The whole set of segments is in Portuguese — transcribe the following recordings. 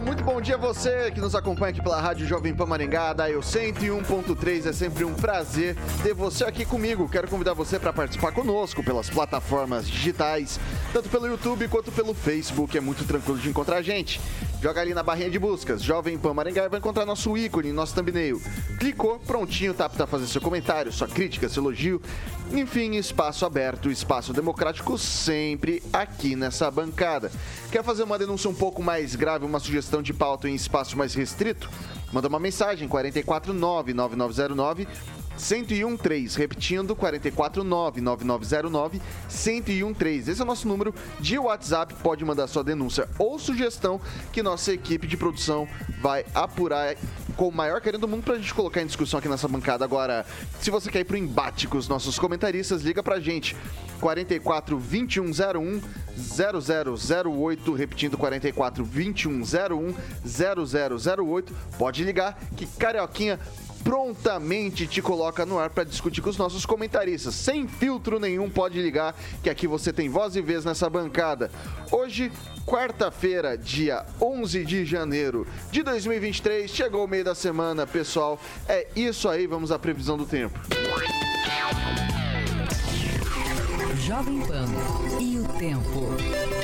Muito bom dia a você que nos acompanha aqui pela Rádio Jovem Pan Maringá, da Eu 101.3. É sempre um prazer ter você aqui comigo. Quero convidar você para participar conosco pelas plataformas digitais, tanto pelo YouTube quanto pelo Facebook. É muito tranquilo de encontrar a gente. Joga ali na barrinha de buscas, Jovem Pan Maringá, e vai encontrar nosso ícone, nosso thumbnail. Clicou, prontinho, tá para fazer seu comentário, sua crítica, seu elogio. Enfim, espaço aberto, espaço democrático sempre aqui nessa bancada. Quer fazer uma denúncia um pouco mais grave, uma sugestão de pauta em espaço mais restrito? Manda uma mensagem 449 9909 1013, repetindo 449-9909-1013. Esse é o nosso número de WhatsApp. Pode mandar sua denúncia ou sugestão que nossa equipe de produção vai apurar com o maior carinho do mundo pra gente colocar em discussão aqui nessa bancada. Agora, se você quer ir pro embate com os nossos comentaristas, liga pra gente. 44 2101 0008, repetindo 44 2101 0008. Pode ligar que Carioquinha prontamente te coloca no ar para discutir com os nossos comentaristas. Sem filtro nenhum, pode ligar, que aqui você tem voz e vez nessa bancada. Hoje, quarta-feira, dia 11 de janeiro de 2023, chegou o meio da semana, pessoal. É isso aí, vamos à previsão do tempo. Jovem Pan e o tempo.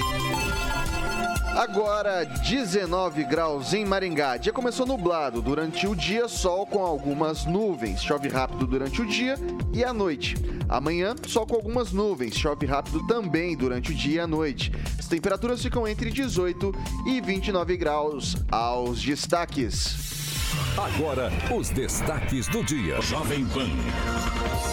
Agora 19 graus em Maringá. Dia começou nublado. Durante o dia, sol com algumas nuvens. Chove rápido durante o dia e à noite. Amanhã, sol com algumas nuvens. Chove rápido também durante o dia e à noite. As temperaturas ficam entre 18 e 29 graus. Aos destaques. Agora, os destaques do dia. Jovem Pan.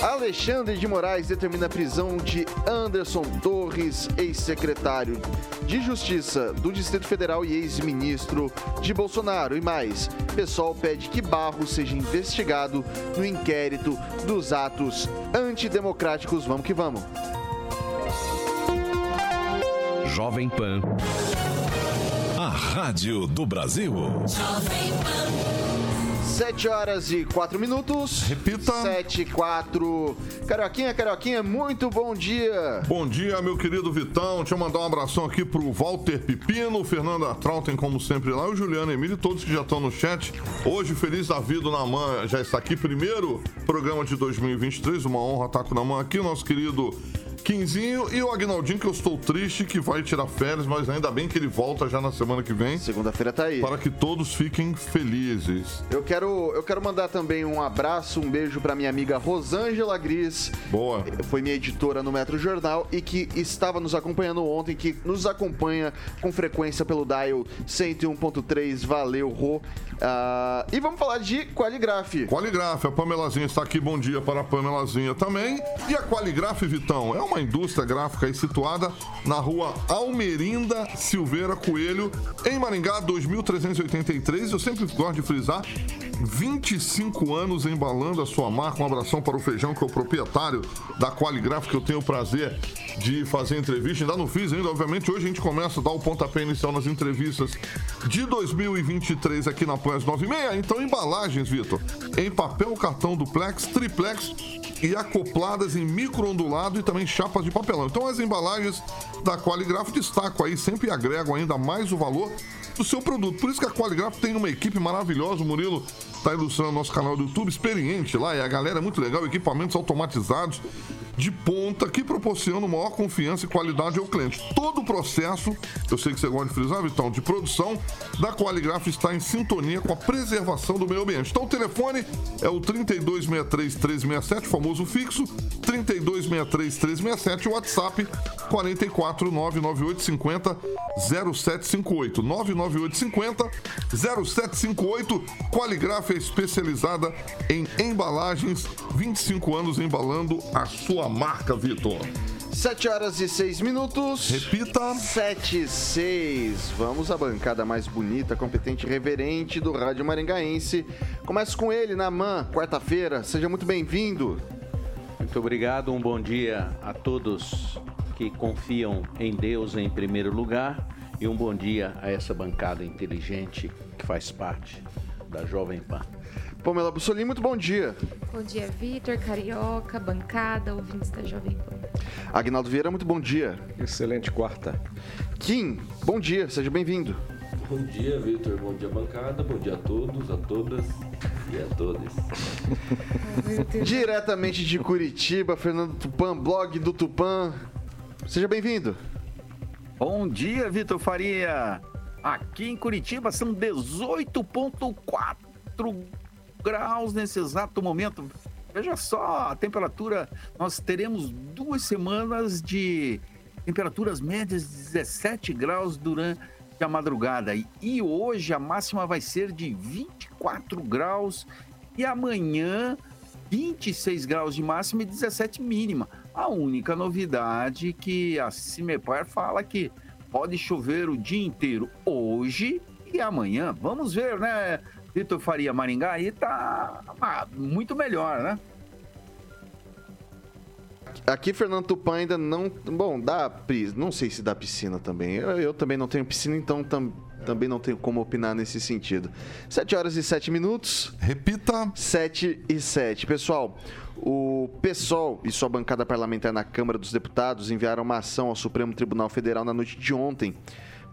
Alexandre de Moraes determina a prisão de Anderson Torres, ex-secretário de Justiça do Distrito Federal e ex-ministro de Bolsonaro. E mais, pessoal pede que Barro seja investigado no inquérito dos atos antidemocráticos. Vamos que vamos. Jovem Pan. A rádio do Brasil. Jovem Pan. 7 horas e 4 minutos. Repita. 7 e 4. Carioquinha, Carioquinha, muito bom dia. Bom dia, meu querido Vitão. Deixa eu mandar um abração aqui pro Walter Pipino, Fernanda Trautem, como sempre lá, e o Juliano Emílio, todos que já estão no chat. Hoje, feliz da vida, o Naman já está aqui. Primeiro programa de 2023, uma honra estar com o Naman aqui, nosso querido Quinzinho e o Agnaldinho, que eu estou triste que vai tirar férias, mas ainda bem que ele volta já na semana que vem. Segunda-feira tá aí. Para que todos fiquem felizes. Eu quero, eu quero mandar também um abraço, um beijo para minha amiga Rosângela Gris. Boa. Foi minha editora no Metro Jornal e que estava nos acompanhando ontem, que nos acompanha com frequência pelo dial 101.3. Valeu, Rô. Ah, e vamos falar de Qualigraf. Qualigraf, a Pamelazinha está aqui. Bom dia para a Pamelazinha também. E a Qualigraf, Vitão, é uma indústria gráfica situada na rua Almerinda Silveira Coelho, em Maringá, 2383. Eu sempre gosto de frisar. 25 anos embalando a sua marca. Um abração para o Feijão, que é o proprietário da Qualigraf, que eu tenho o prazer de fazer entrevista. Ainda não fiz ainda, obviamente. Hoje a gente começa a dar o pontapé inicial nas entrevistas de 2023 aqui na Plans 96. Então, embalagens, Vitor, em papel, cartão duplex, triplex e acopladas em microondulado e também chapas de papelão. Então as embalagens da Qualigraf destacam aí, sempre agregam ainda mais o valor do seu produto. Por isso que a Qualigraf tem uma equipe maravilhosa, o Murilo está ilustrando nosso canal do YouTube, experiente lá, e a galera é muito legal, equipamentos automatizados de ponta que proporcionam maior confiança e qualidade ao cliente. Todo o processo, eu sei que você gosta de frisar, Vitão, de produção da Qualigraf está em sintonia com a preservação do meio ambiente. Então o telefone é o 32.633.67 famoso fixo, 3263 3267 WhatsApp 44 99850 0758. 99850 0758. Qualigraf é especializada em embalagens. 25 anos embalando a sua marca, Vitor. 7 horas e 6 minutos. Repita. 7 e 6. Vamos à bancada mais bonita, competente e reverente do Rádio Maringaense. Começa com ele, Naman, quarta-feira. Seja muito bem-vindo. Muito obrigado, um bom dia a todos que confiam em Deus em primeiro lugar e um bom dia a essa bancada inteligente que faz parte da Jovem Pan. Pamela Bussolini, muito bom dia. Bom dia, Vitor, Carioca, bancada, ouvintes da Jovem Pan. Agnaldo Vieira, muito bom dia. Excelente quarta. Kim, bom dia, seja bem-vindo. Bom dia, Vitor. Bom dia, bancada. Bom dia a todos, a todas e a todas. Diretamente de Curitiba, Fernando Tupan, blog do Tupan. Seja bem-vindo. Bom dia, Vitor Faria. Aqui em Curitiba são 18,4 graus nesse exato momento. Veja só a temperatura. Nós teremos duas semanas de temperaturas médias de 17 graus durante a madrugada. E hoje a máxima vai ser de 24 graus e amanhã 26 graus de máxima e 17 mínima. A única novidade que a Cimepar fala que pode chover o dia inteiro hoje e amanhã. Vamos ver, né, Vitor Faria Maringá? Aí tá ah, muito melhor, né? Aqui, Fernando Tupan ainda não. Bom, dá. Não sei se dá piscina também. Eu, eu também não tenho piscina, então tam, também não tenho como opinar nesse sentido. 7 horas e 7 minutos. Repita. 7 e 7. Pessoal, o PSOL e sua bancada parlamentar na Câmara dos Deputados enviaram uma ação ao Supremo Tribunal Federal na noite de ontem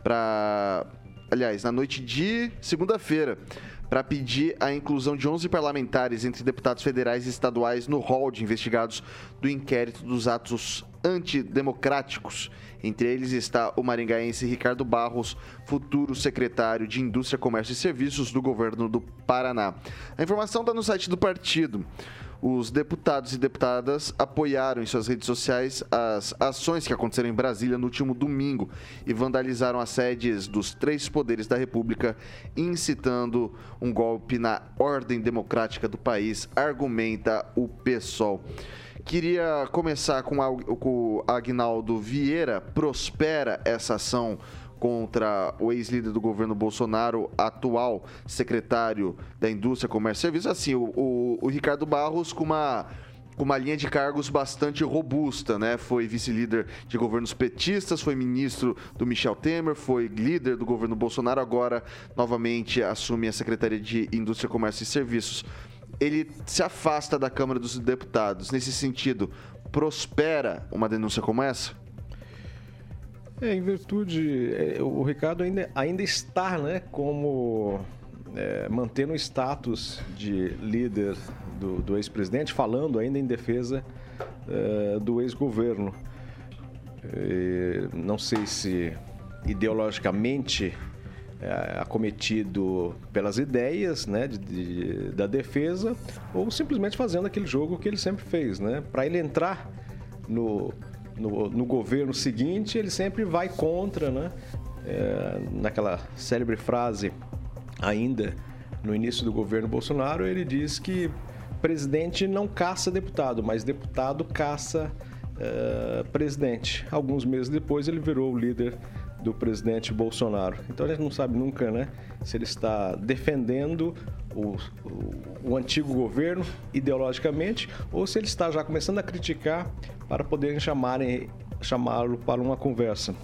para. Aliás, na noite de segunda-feira, para pedir a inclusão de 11 parlamentares entre deputados federais e estaduais no rol de investigados do inquérito dos atos antidemocráticos. Entre eles está o maringaense Ricardo Barros, futuro secretário de Indústria, Comércio e Serviços do governo do Paraná. A informação está no site do partido. Os deputados e deputadas apoiaram em suas redes sociais as ações que aconteceram em Brasília no último domingo e vandalizaram as sedes dos três poderes da República, incitando um golpe na ordem democrática do país, argumenta o PSOL. Queria começar com o Agnaldo Vieira. Prospera essa ação contra o ex-líder do governo Bolsonaro, atual secretário da Indústria, Comércio e Serviços. Assim, o, o, o Ricardo Barros com uma com uma linha de cargos bastante robusta, né? Foi vice-líder de governos petistas, foi ministro do Michel Temer, foi líder do governo Bolsonaro, agora novamente assume a Secretaria de Indústria, Comércio e Serviços. Ele se afasta da Câmara dos Deputados. Nesse sentido, prospera uma denúncia como essa? É, em virtude. É, o Ricardo ainda, ainda está, né, como. É, mantendo o status de líder do, do ex-presidente, falando ainda em defesa é, do ex-governo. não sei se ideologicamente é, acometido pelas ideias né, de, de, da defesa ou simplesmente fazendo aquele jogo que ele sempre fez. Né? Para ele entrar no, no, no governo seguinte, ele sempre vai contra, né? É, naquela célebre frase, ainda no início do governo Bolsonaro, ele diz que presidente não caça deputado, mas deputado caça é, presidente. Alguns meses depois, ele virou o líder do presidente Bolsonaro. Então a gente não sabe nunca, né, se ele está defendendo o, o, antigo governo ideologicamente ou se ele está já começando a criticar para poderem chamarem chamá-lo para uma conversa.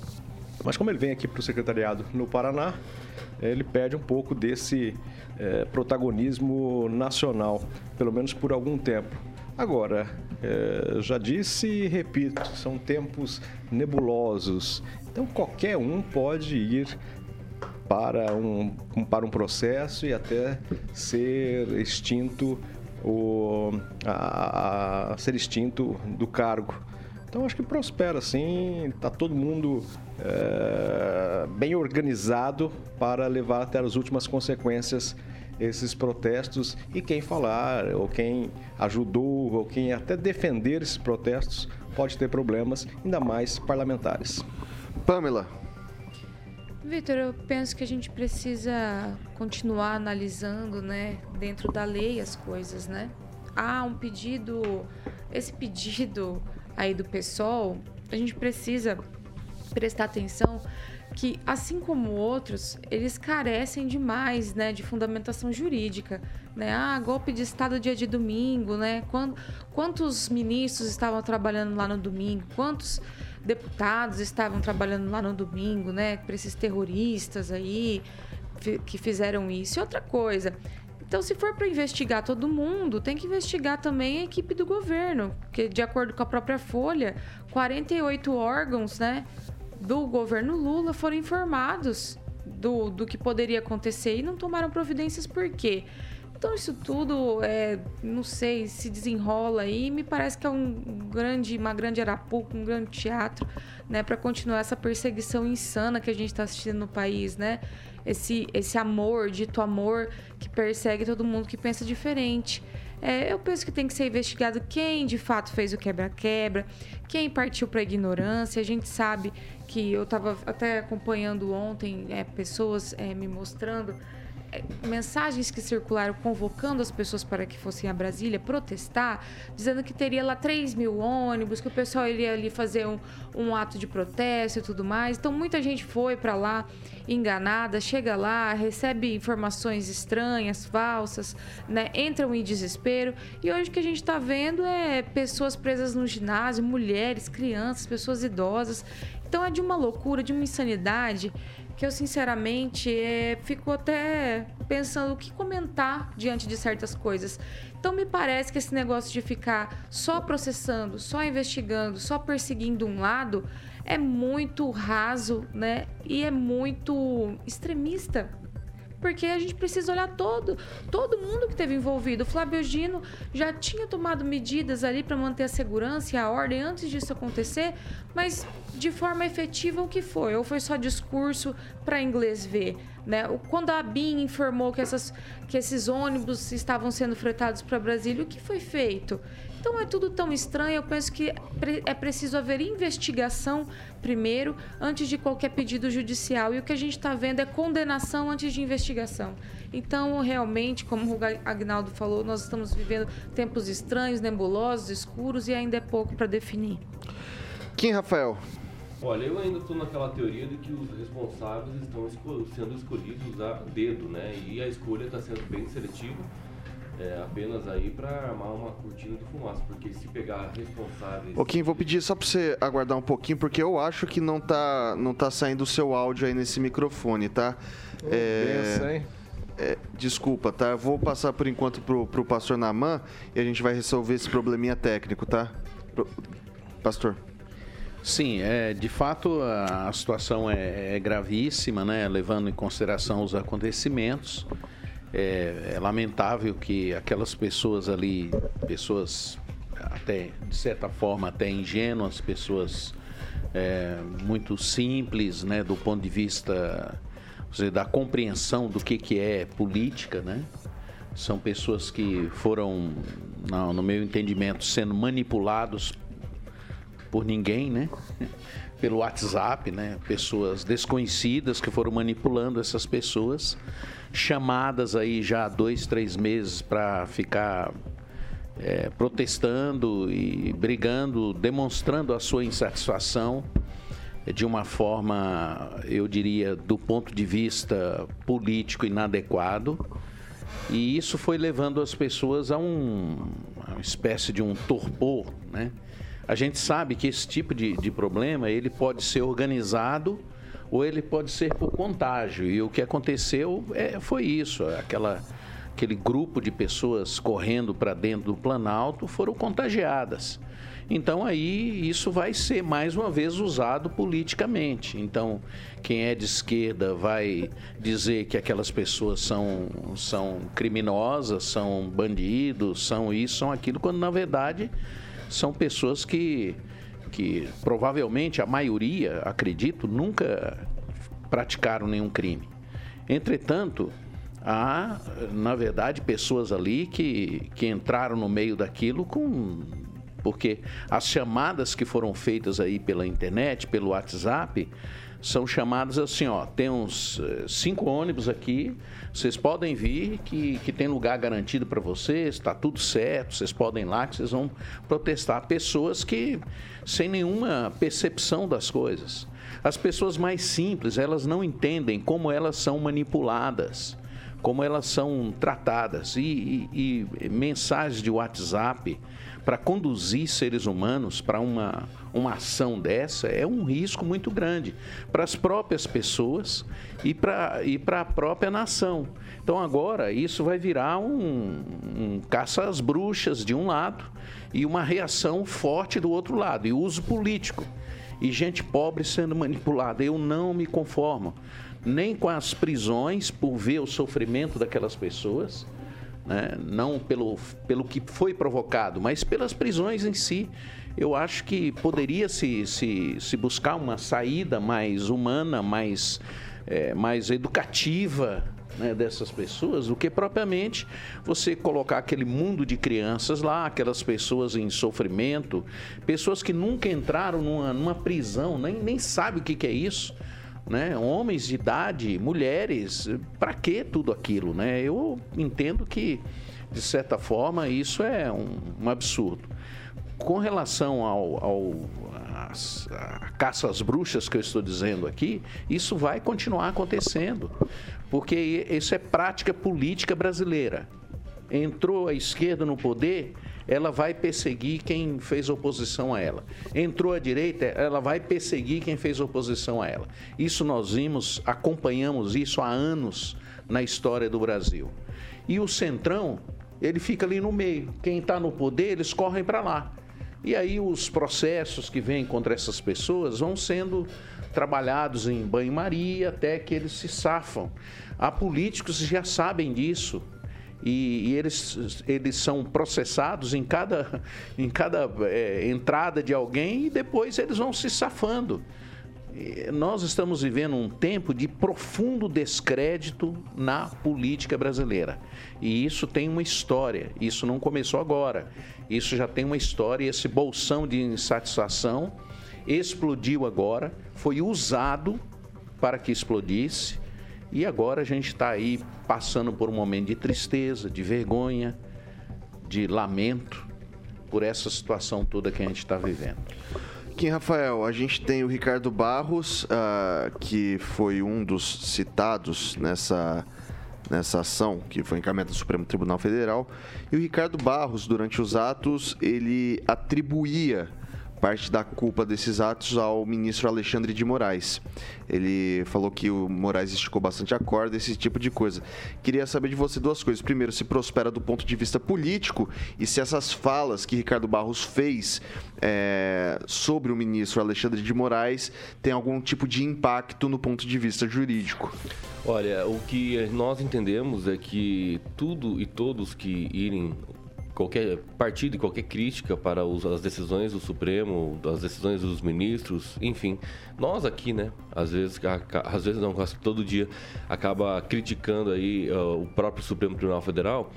Mas como ele vem aqui para o secretariado no Paraná, ele perde um pouco desse é, protagonismo nacional, pelo menos por algum tempo. Agora, é, já disse e repito, são tempos nebulosos. Então qualquer um pode ir para um, para um processo e até ser extinto o, a, a ser extinto do cargo. Então acho que prospera sim, está todo mundo é, bem organizado para levar até as últimas consequências esses protestos e quem falar, ou quem ajudou, ou quem até defender esses protestos pode ter problemas, ainda mais parlamentares. Pamela. Vitor, eu penso que a gente precisa continuar analisando, né, dentro da lei as coisas, né? Há um pedido, esse pedido aí do PSOL, a gente precisa prestar atenção que, assim como outros, eles carecem demais né, de fundamentação jurídica. Né? Ah, golpe de Estado dia de domingo, né? Quantos ministros estavam trabalhando lá no domingo? Quantos deputados estavam trabalhando lá no domingo, né? Para esses terroristas aí que fizeram isso. E outra coisa, então, se for para investigar todo mundo, tem que investigar também a equipe do governo, porque de acordo com a própria Folha, 48 órgãos, né, do governo Lula foram informados do, do que poderia acontecer e não tomaram providências por quê? Então isso tudo, é, não sei, se desenrola aí. Me parece que é um grande, uma grande arapuca, um grande teatro, né, para continuar essa perseguição insana que a gente está assistindo no país, né? esse, esse amor, dito amor, que persegue todo mundo que pensa diferente. É, eu penso que tem que ser investigado quem de fato fez o quebra-quebra, quem partiu para ignorância. A gente sabe que eu estava até acompanhando ontem é, pessoas é, me mostrando mensagens que circularam convocando as pessoas para que fossem a Brasília protestar, dizendo que teria lá 3 mil ônibus, que o pessoal iria ali fazer um, um ato de protesto e tudo mais. Então muita gente foi para lá enganada, chega lá, recebe informações estranhas, falsas, né? entram em desespero. E hoje o que a gente está vendo é pessoas presas no ginásio, mulheres, crianças, pessoas idosas. Então é de uma loucura, de uma insanidade que eu sinceramente é, fico até pensando o que comentar diante de certas coisas. Então me parece que esse negócio de ficar só processando, só investigando, só perseguindo um lado é muito raso, né? E é muito extremista porque a gente precisa olhar todo, todo mundo que esteve envolvido. O Flávio Gino já tinha tomado medidas ali para manter a segurança e a ordem antes disso acontecer, mas de forma efetiva o que foi? Ou foi só discurso para inglês ver? Né? Quando a BIM informou que, essas, que esses ônibus estavam sendo fretados para Brasília, o que foi feito? Então é tudo tão estranho. Eu penso que é preciso haver investigação primeiro, antes de qualquer pedido judicial. E o que a gente está vendo é condenação antes de investigação. Então, realmente, como o Agnaldo falou, nós estamos vivendo tempos estranhos, nebulosos, escuros e ainda é pouco para definir. Quem, Rafael? Olha, eu ainda estou naquela teoria de que os responsáveis estão sendo escolhidos a dedo, né? E a escolha está sendo bem seletiva é, apenas aí para armar uma cortina de fumaça, porque se pegar responsáveis. Pouquinho, vou pedir só para você aguardar um pouquinho, porque eu acho que não tá, não tá saindo o seu áudio aí nesse microfone, tá? Oh, é, hein? É, desculpa, tá? Eu vou passar por enquanto pro, pro pastor Naman e a gente vai resolver esse probleminha técnico, tá? Pro, pastor. Sim, é, de fato a situação é, é gravíssima, né? Levando em consideração os acontecimentos. É, é, lamentável que aquelas pessoas ali, pessoas até de certa forma até ingênuas, pessoas é, muito simples, né, do ponto de vista dizer, da compreensão do que, que é política, né? São pessoas que foram, no, no meu entendimento, sendo manipulados por ninguém, né? Pelo WhatsApp, né? Pessoas desconhecidas que foram manipulando essas pessoas chamadas aí já há dois, três meses para ficar é, protestando e brigando, demonstrando a sua insatisfação de uma forma, eu diria, do ponto de vista político inadequado. E isso foi levando as pessoas a, um, a uma espécie de um torpor, né? A gente sabe que esse tipo de, de problema ele pode ser organizado ou ele pode ser por contágio. E o que aconteceu é, foi isso, aquela aquele grupo de pessoas correndo para dentro do Planalto foram contagiadas. Então aí isso vai ser mais uma vez usado politicamente. Então quem é de esquerda vai dizer que aquelas pessoas são, são criminosas, são bandidos, são isso, são aquilo, quando na verdade são pessoas que que provavelmente a maioria, acredito, nunca praticaram nenhum crime. Entretanto, há, na verdade, pessoas ali que, que entraram no meio daquilo com Porque as chamadas que foram feitas aí pela internet, pelo WhatsApp, são chamadas assim, ó, tem uns eh, cinco ônibus aqui, vocês podem vir, que, que tem lugar garantido para vocês, está tudo certo, vocês podem ir lá, que vocês vão protestar. Pessoas que, sem nenhuma percepção das coisas. As pessoas mais simples, elas não entendem como elas são manipuladas, como elas são tratadas. E, e, e mensagens de WhatsApp para conduzir seres humanos para uma, uma ação dessa é um risco muito grande para as próprias pessoas e para e a própria nação. Então agora isso vai virar um, um caça às bruxas de um lado e uma reação forte do outro lado, e uso político. E gente pobre sendo manipulada. Eu não me conformo nem com as prisões por ver o sofrimento daquelas pessoas né? não pelo, pelo que foi provocado, mas pelas prisões em si. Eu acho que poderia se, se, se buscar uma saída mais humana, mais, é, mais educativa né, dessas pessoas do que propriamente você colocar aquele mundo de crianças lá, aquelas pessoas em sofrimento, pessoas que nunca entraram numa, numa prisão, nem, nem sabem o que, que é isso né? Homens de idade, mulheres, para que tudo aquilo, né? Eu entendo que de certa forma isso é um, um absurdo. Com relação ao, ao às, a caça às bruxas que eu estou dizendo aqui, isso vai continuar acontecendo, porque isso é prática política brasileira. Entrou a esquerda no poder, ela vai perseguir quem fez oposição a ela. Entrou à direita, ela vai perseguir quem fez oposição a ela. Isso nós vimos, acompanhamos isso há anos na história do Brasil. E o Centrão, ele fica ali no meio. Quem está no poder, eles correm para lá. E aí os processos que vêm contra essas pessoas vão sendo trabalhados em banho-maria até que eles se safam. Há políticos que já sabem disso e, e, eles, eles são processados em cada, em cada é, entrada de alguém e depois eles vão se safando. Nós estamos vivendo um tempo de profundo descrédito na política brasileira. E isso tem uma história, isso não começou agora. Isso já tem uma história, esse bolsão de insatisfação explodiu agora, foi usado para que explodisse e agora a gente está aí passando por um momento de tristeza, de vergonha, de lamento por essa situação toda que a gente está vivendo. Aqui, Rafael, a gente tem o Ricardo Barros, uh, que foi um dos citados nessa, nessa ação que foi encaminhada ao Supremo Tribunal Federal. E o Ricardo Barros, durante os atos, ele atribuía parte da culpa desses atos ao ministro Alexandre de Moraes. Ele falou que o Moraes esticou bastante a corda, esse tipo de coisa. Queria saber de você duas coisas. Primeiro, se prospera do ponto de vista político e se essas falas que Ricardo Barros fez é, sobre o ministro Alexandre de Moraes tem algum tipo de impacto no ponto de vista jurídico. Olha, o que nós entendemos é que tudo e todos que irem qualquer partido e qualquer crítica para os, as decisões do Supremo, as decisões dos ministros, enfim. Nós aqui, né, às vezes, às vezes não, quase todo dia, acaba criticando aí uh, o próprio Supremo Tribunal Federal,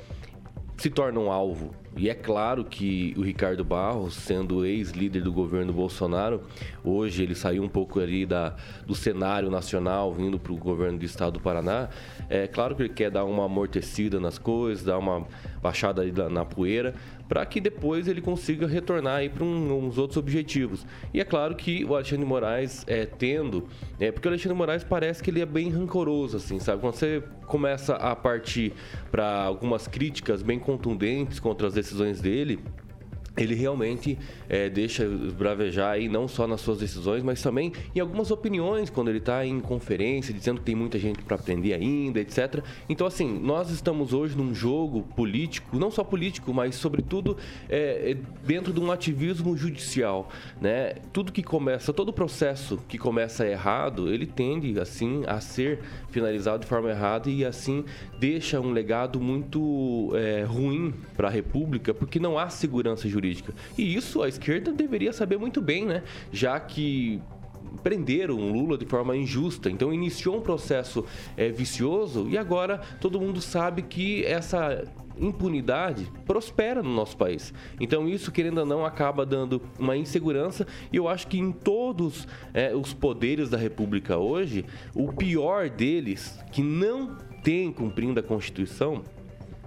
se torna um alvo. E é claro que o Ricardo Barros, sendo ex-líder do governo Bolsonaro, hoje ele saiu um pouco ali da, do cenário nacional, vindo para o governo do estado do Paraná. É claro que ele quer dar uma amortecida nas coisas, dar uma baixada ali na poeira, para que depois ele consiga retornar para um, uns outros objetivos. E é claro que o Alexandre Moraes é tendo, é, porque o Alexandre Moraes parece que ele é bem rancoroso, assim, sabe? Quando você começa a partir para algumas críticas bem contundentes contra as decisões dele, ele realmente é, deixa bravejar aí não só nas suas decisões, mas também em algumas opiniões quando ele está em conferência, dizendo que tem muita gente para aprender ainda, etc. Então, assim, nós estamos hoje num jogo político, não só político, mas sobretudo é, é dentro de um ativismo judicial, né? Tudo que começa, todo processo que começa errado, ele tende assim a ser finalizado de forma errada e assim deixa um legado muito é, ruim para a República, porque não há segurança jurídica. E isso a esquerda deveria saber muito bem, né? Já que prenderam Lula de forma injusta. Então iniciou um processo é, vicioso e agora todo mundo sabe que essa impunidade prospera no nosso país. Então isso, querendo ou não, acaba dando uma insegurança e eu acho que em todos é, os poderes da República hoje, o pior deles, que não tem cumprindo a Constituição,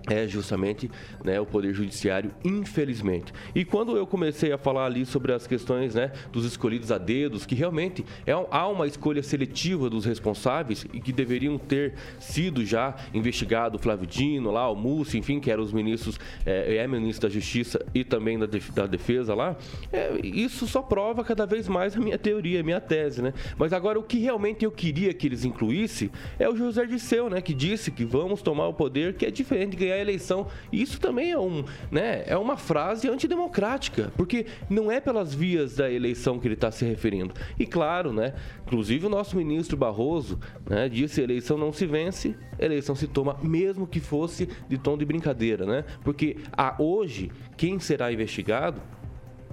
é justamente né, o poder judiciário, infelizmente. E quando eu comecei a falar ali sobre as questões né, dos escolhidos a dedos, que realmente é, há uma escolha seletiva dos responsáveis e que deveriam ter sido já investigado o Flávio Dino, lá, o Mussi, enfim, que eram os ministros, é, é ministro da Justiça e também da, da Defesa lá, é, isso só prova cada vez mais a minha teoria, a minha tese, né? Mas agora o que realmente eu queria que eles incluíssem é o José Disseu, né, que disse que vamos tomar o poder, que é diferente de ganhar a eleição. Isso também é, um, né, é uma frase antidemocrática, porque não é pelas vias da eleição que ele está se referindo. E claro, né, inclusive o nosso ministro Barroso né, disse eleição não se vence, eleição se toma, mesmo que fosse de tom de brincadeira, né? Porque a, hoje, quem será investigado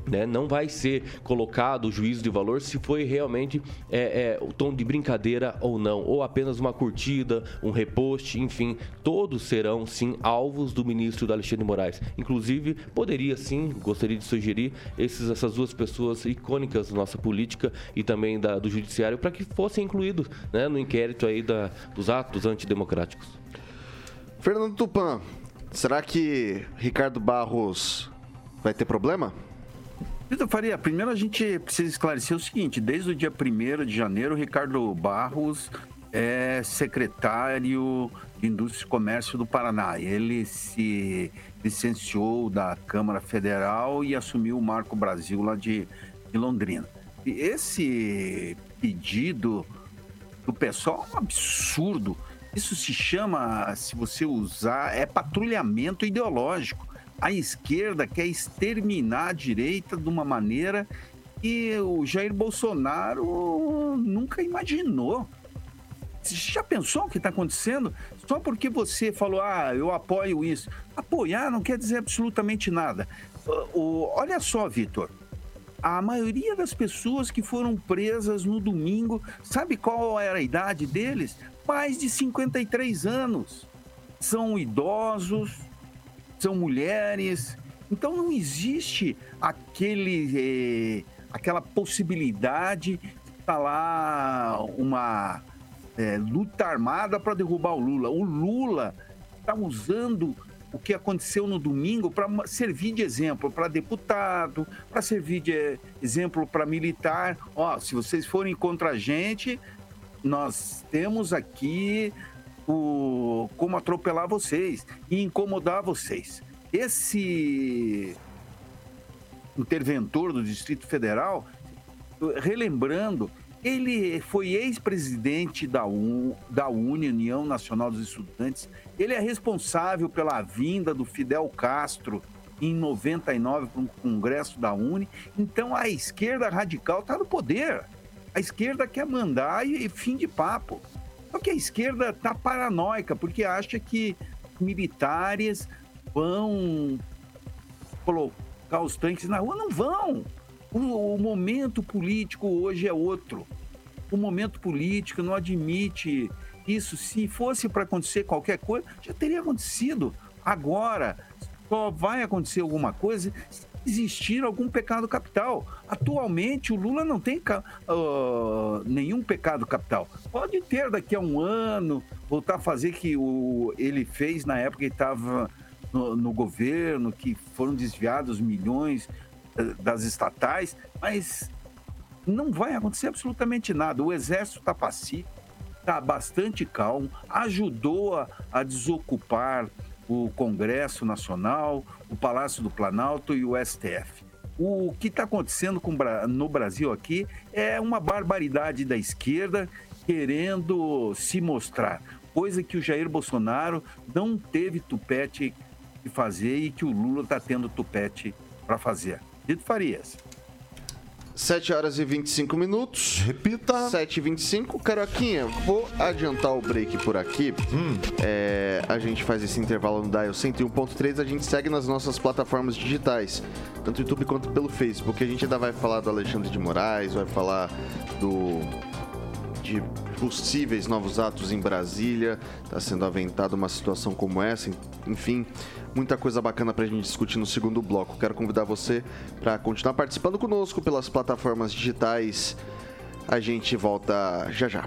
né, não vai ser colocado o juízo de valor se foi realmente é, é, o tom de brincadeira ou não, ou apenas uma curtida, um repost, enfim, todos serão sim alvos do ministro Alexandre de Moraes. Inclusive, poderia sim, gostaria de sugerir esses, essas duas pessoas icônicas da nossa política e também da, do judiciário para que fossem incluídos né, no inquérito aí da, dos atos antidemocráticos. Fernando Tupan, será que Ricardo Barros vai ter problema? Vitor Faria, primeiro a gente precisa esclarecer o seguinte: desde o dia 1 de janeiro, Ricardo Barros é secretário de Indústria e Comércio do Paraná. Ele se licenciou da Câmara Federal e assumiu o Marco Brasil lá de, de Londrina. E esse pedido do pessoal é um absurdo. Isso se chama, se você usar, é patrulhamento ideológico a esquerda quer exterminar a direita de uma maneira que o Jair Bolsonaro nunca imaginou. Você já pensou o que está acontecendo? Só porque você falou, ah, eu apoio isso. Apoiar não quer dizer absolutamente nada. O, olha só, Vitor. A maioria das pessoas que foram presas no domingo, sabe qual era a idade deles? Mais de 53 anos. São idosos, são mulheres. Então não existe aquele, eh, aquela possibilidade de estar tá lá uma eh, luta armada para derrubar o Lula. O Lula está usando o que aconteceu no domingo para servir de exemplo para deputado, para servir de eh, exemplo para militar. Ó, se vocês forem contra a gente, nós temos aqui o, como atropelar vocês e incomodar vocês. Esse interventor do Distrito Federal, relembrando, ele foi ex-presidente da, UN, da UNE, União Nacional dos Estudantes. Ele é responsável pela vinda do Fidel Castro em 99 para um congresso da UNE. Então a esquerda radical está no poder. A esquerda quer mandar e, e fim de papo. Só que a esquerda está paranoica, porque acha que militares vão colocar os tanques na rua. Não vão. O, o momento político hoje é outro. O momento político não admite isso. Se fosse para acontecer qualquer coisa, já teria acontecido. Agora, só vai acontecer alguma coisa existir algum pecado capital. Atualmente, o Lula não tem uh, nenhum pecado capital. Pode ter daqui a um ano, voltar a fazer que o, ele fez na época que estava no, no, governo, que foram desviados milhões uh, das estatais, mas não vai acontecer absolutamente nada. O exército está pacífico, está bastante calmo, ajudou a, a desocupar o Congresso Nacional, o Palácio do Planalto e o STF. O que está acontecendo com, no Brasil aqui é uma barbaridade da esquerda querendo se mostrar, coisa que o Jair Bolsonaro não teve tupete de fazer e que o Lula está tendo tupete para fazer. Dito Farias. 7 horas e 25 minutos. Repita. 7 e 25. Caroquinha, vou adiantar o break por aqui. Hum. É, a gente faz esse intervalo no Dial 101.3. A gente segue nas nossas plataformas digitais, tanto YouTube quanto pelo Facebook. A gente ainda vai falar do Alexandre de Moraes, vai falar do de possíveis novos atos em Brasília. Está sendo aventada uma situação como essa. Enfim, muita coisa bacana para a gente discutir no segundo bloco. Quero convidar você para continuar participando conosco pelas plataformas digitais. A gente volta já já.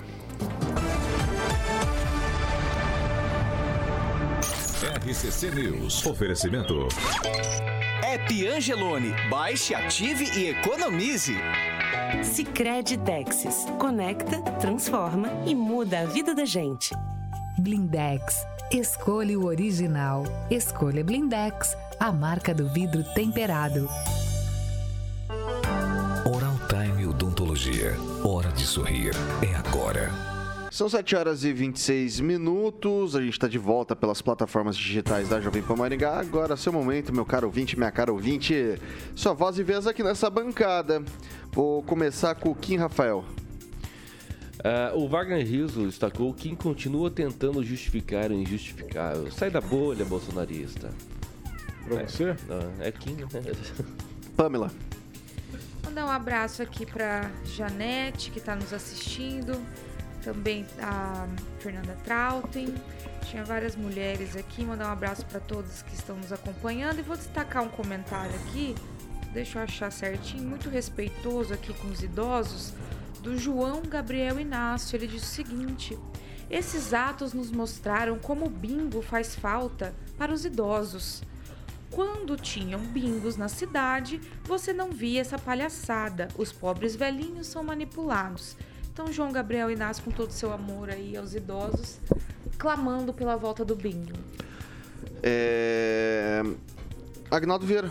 RCC News. Oferecimento. App Angelone. Baixe, ative e economize. Sicredi Texas. Conecta, transforma e muda a vida da gente. Blindex. Escolha o original. Escolha Blindex, a marca do vidro temperado. Oral Time Odontologia. Hora de sorrir. É agora. São 7 horas e 26 minutos. A gente está de volta pelas plataformas digitais da Jovem Pan Maringá. Agora, seu momento, meu caro ouvinte, minha cara ouvinte. Sua voz e vez aqui nessa bancada. Vou começar com o Kim Rafael. Uh, o Wagner Rizzo destacou que continua tentando justificar o injustificável. Sai da bolha, bolsonarista. Pra é, você? É Kim, né? Pamela. Mandar um abraço aqui para Janete, que está nos assistindo. Também a Fernanda Trautem. Tinha várias mulheres aqui. Mandar um abraço para todos que estão nos acompanhando. E vou destacar um comentário aqui. Deixa eu achar certinho. Muito respeitoso aqui com os idosos. Do João Gabriel Inácio. Ele diz o seguinte: Esses atos nos mostraram como o bingo faz falta para os idosos. Quando tinham bingos na cidade, você não via essa palhaçada. Os pobres velhinhos são manipulados. Então, João Gabriel Inácio, com todo o seu amor aí aos idosos, clamando pela volta do bingo. É... Agnaldo Vieira.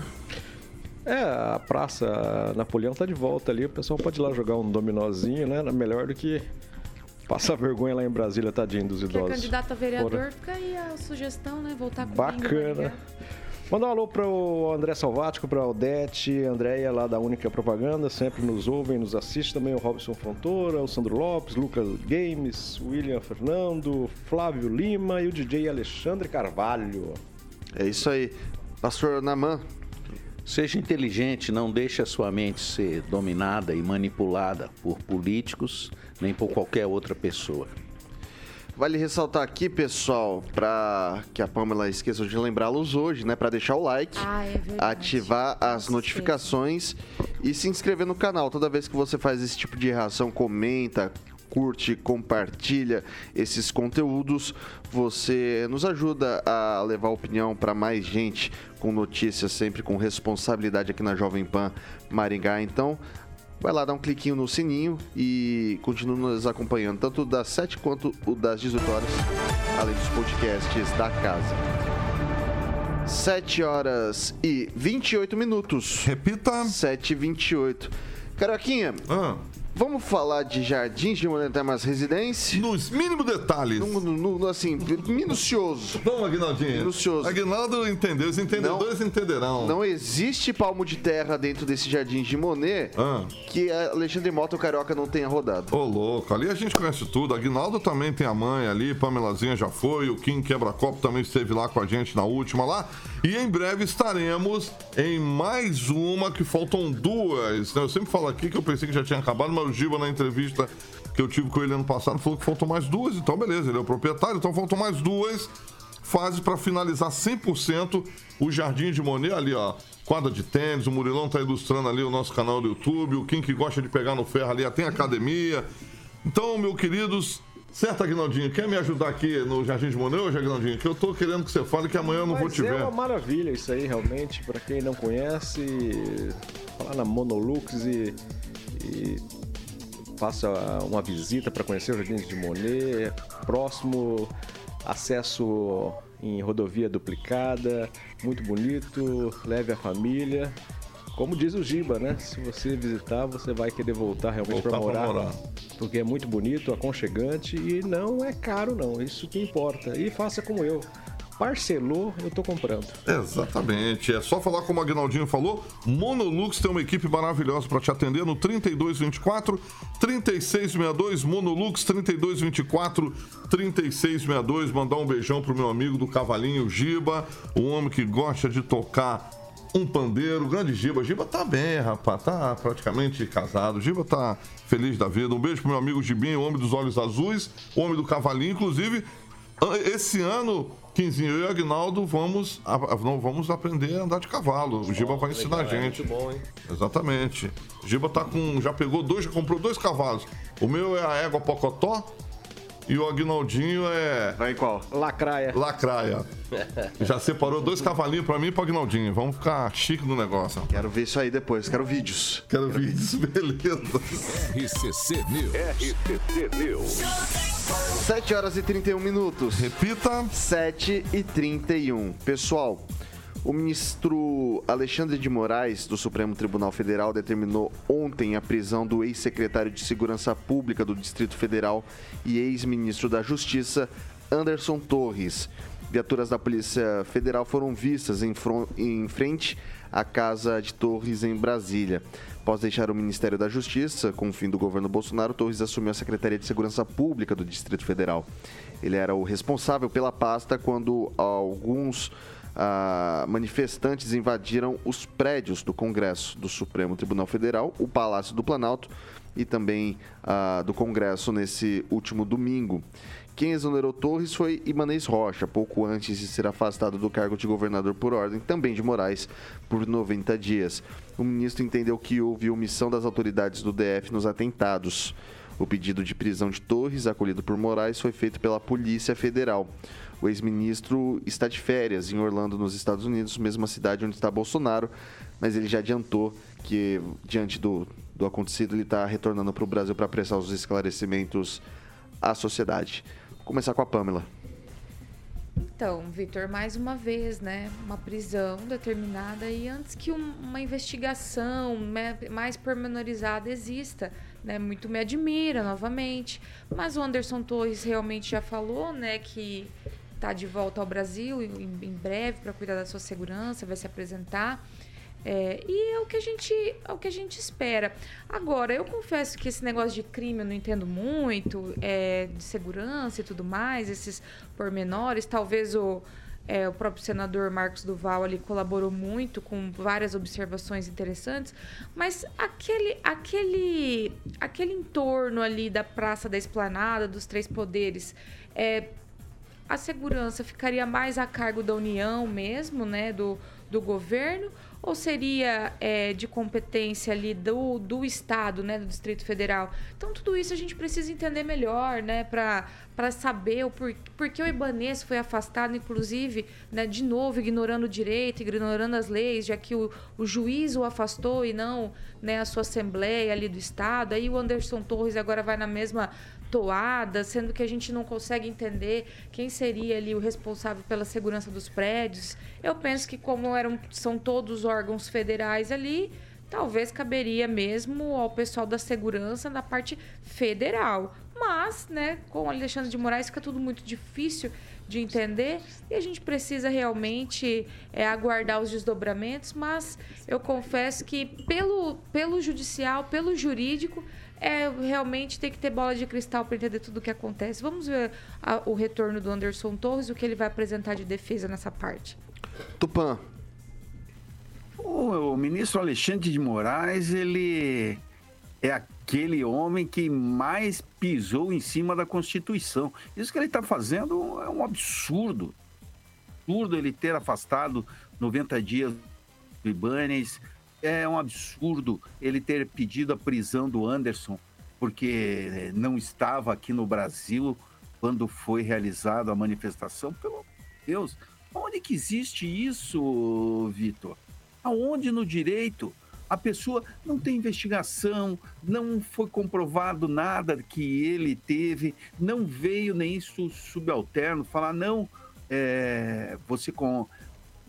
É, a Praça Napoleão tá de volta ali, o pessoal pode ir lá jogar um dominozinho, né? Melhor do que passar vergonha lá em Brasília, tadinho dos Que é idosos. candidato a vereador, fica aí a sugestão, né? Voltar com o. Bacana. Mandar um alô pro André Salvático, pra Aldete, Andréia lá da Única Propaganda, sempre nos ouvem, nos assiste também o Robson Fontoura, o Sandro Lopes, Lucas Games, William Fernando, Flávio Lima e o DJ Alexandre Carvalho. É isso aí. Pastor Naman. Seja inteligente, não deixe a sua mente ser dominada e manipulada por políticos nem por qualquer outra pessoa. Vale ressaltar aqui, pessoal, para que a Pamela esqueça de lembrá-los hoje, né? Para deixar o like, Ah, é ativar as notificações e se inscrever no canal. Toda vez que você faz esse tipo de reação, comenta, curte, compartilha esses conteúdos, você nos ajuda a levar opinião para mais gente com notícias sempre com responsabilidade aqui na Jovem Pan Maringá. Então, vai lá dar um cliquinho no sininho e continue nos acompanhando, tanto das 7 quanto o das 18 horas, além dos podcasts da casa. 7 horas e 28 minutos. Repita. 7 e 28. Caroquinha, Ah, vamos falar de jardins de Monetárias Residência? nos mínimos detalhes. No, no- no- assim, minucioso. Vamos, Aguinaldinho. Minucioso. Aguinaldo entendeu, os entendedores entenderão. Não existe palmo de terra dentro desse jardim de Monet Ah. que a Alexandre Mota, o Carioca, não tenha rodado. Ô, louco, ali a gente conhece tudo. Aguinaldo também tem a mãe ali, Pamelazinha já foi, o Kim Quebra-Copo também esteve lá com a gente na última lá. E em breve estaremos em mais uma, que faltam duas. né? Eu sempre falo aqui que eu pensei que já tinha acabado, mas o Giba, na entrevista que eu tive com ele ano passado, falou que faltam mais duas. Então, beleza, ele é o proprietário, então faltam mais duas fases para finalizar 100% o Jardim de Monet ali, ó. Quadra de tênis, o Murilão tá ilustrando ali o nosso canal do YouTube, o Kim que gosta de pegar no ferro ali, tem academia. Então, meus queridos, certo, Aguinaldinho, quer me ajudar aqui no Jardim de Monet hoje, Aguinaldinho? Que eu tô querendo que você fale que amanhã eu não vou te é ver. uma maravilha isso aí, realmente, para quem não conhece, falar na Monolux e, e faça uma visita para conhecer o Jardim de Monet, próximo, acesso em rodovia duplicada, muito bonito, leve a família. Como diz o Giba, né? Se você visitar, você vai querer voltar realmente para morar, morar. Porque é muito bonito, aconchegante e não é caro não, isso que importa. E faça como eu. Parcelou, eu tô comprando. Exatamente. É só falar como o Agnaldinho falou. Monolux tem uma equipe maravilhosa para te atender no 3224 3662 Monolux 3224 3662. Mandar um beijão pro meu amigo do Cavalinho Giba, um homem que gosta de tocar um pandeiro, grande Giba. Giba tá bem, rapaz, tá praticamente casado. Giba tá feliz da vida. Um beijo pro meu amigo Gibinho, o homem dos olhos azuis, o homem do cavalinho. Inclusive, esse ano, Quinzinho, eu e Agnaldo vamos, a- a- não, vamos aprender a andar de cavalo. O Giba vai ensinar a legal, é gente. muito bom, hein? Exatamente. O Giba tá com. Já pegou dois, já comprou dois cavalos. O meu é a égua Pocotó e o Agnaldinho é. Vai qual? Lacraia. Lacraia. Já separou dois cavalinhos pra mim e pro Agnaldinho. Vamos ficar chique no negócio. Quero ver isso aí depois, quero vídeos. Quero vídeos, beleza. RCC News. RCC News. 7 horas e 31 minutos. Repita. 7 e 31. Pessoal, o ministro Alexandre de Moraes, do Supremo Tribunal Federal, determinou ontem a prisão do ex-secretário de Segurança Pública do Distrito Federal e ex-ministro da Justiça, Anderson Torres. Viaturas da Polícia Federal foram vistas em, em frente à casa de Torres em Brasília. Após deixar o Ministério da Justiça, com o fim do governo Bolsonaro, Torres assumiu a Secretaria de Segurança Pública do Distrito Federal. Ele era o responsável pela pasta quando alguns ah, manifestantes invadiram os prédios do Congresso do Supremo Tribunal Federal, o Palácio do Planalto e também ah, do Congresso nesse último domingo. Quem exonerou Torres foi Ibanez Rocha, pouco antes de ser afastado do cargo de governador por ordem, também de Moraes, por 90 dias. O ministro entendeu que houve omissão das autoridades do DF nos atentados. O pedido de prisão de Torres, acolhido por Moraes, foi feito pela Polícia Federal. O ex-ministro está de férias em Orlando, nos Estados Unidos, mesma cidade onde está Bolsonaro, mas ele já adiantou que, diante do, do acontecido, ele está retornando para o Brasil para prestar os esclarecimentos à sociedade. Vou começar com a Pamela. Então, Vitor, mais uma vez, né? Uma prisão determinada e antes que um- uma investigação mais pormenorizada exista, né? Muito me admira novamente. Mas o Anderson Torres realmente já falou, né, que tá de volta ao Brasil em, em breve para cuidar da sua segurança, vai se apresentar. É, e é o que a gente é o que a gente espera. Agora, eu confesso que esse negócio de crime eu não entendo muito, é, de segurança e tudo mais, esses pormenores. Talvez o, é, o próprio senador Marcos Duval ali colaborou muito com várias observações interessantes, mas aquele, aquele, aquele entorno ali da Praça da Esplanada, dos Três Poderes, é, a segurança ficaria mais a cargo da União mesmo, né, do, do governo, ou seria é, de competência ali do, do Estado, né, do Distrito Federal? Então, tudo isso a gente precisa entender melhor, né, para saber o por, por que o Ibanês foi afastado, inclusive, né, de novo, ignorando o direito, ignorando as leis, já que o, o juiz o afastou e não né, a sua Assembleia ali do Estado. Aí o Anderson Torres agora vai na mesma toada, sendo que a gente não consegue entender quem seria ali o responsável pela segurança dos prédios. Eu penso que como eram são todos órgãos federais ali, talvez caberia mesmo ao pessoal da segurança na parte federal. Mas, né, com Alexandre de Moraes fica tudo muito difícil de entender e a gente precisa realmente é, aguardar os desdobramentos, mas eu confesso que pelo, pelo judicial, pelo jurídico, é, realmente tem que ter bola de cristal para entender tudo o que acontece. Vamos ver a- o retorno do Anderson Torres, o que ele vai apresentar de defesa nessa parte. Tupã. O, o ministro Alexandre de Moraes, ele é aquele homem que mais pisou em cima da Constituição. Isso que ele está fazendo é um absurdo. Absurdo ele ter afastado 90 dias do Ibanez. É um absurdo ele ter pedido a prisão do Anderson, porque não estava aqui no Brasil quando foi realizada a manifestação. Pelo Deus, onde que existe isso, Vitor? Aonde no direito a pessoa não tem investigação, não foi comprovado nada que ele teve, não veio nem su subalterno falar, não, é, você com.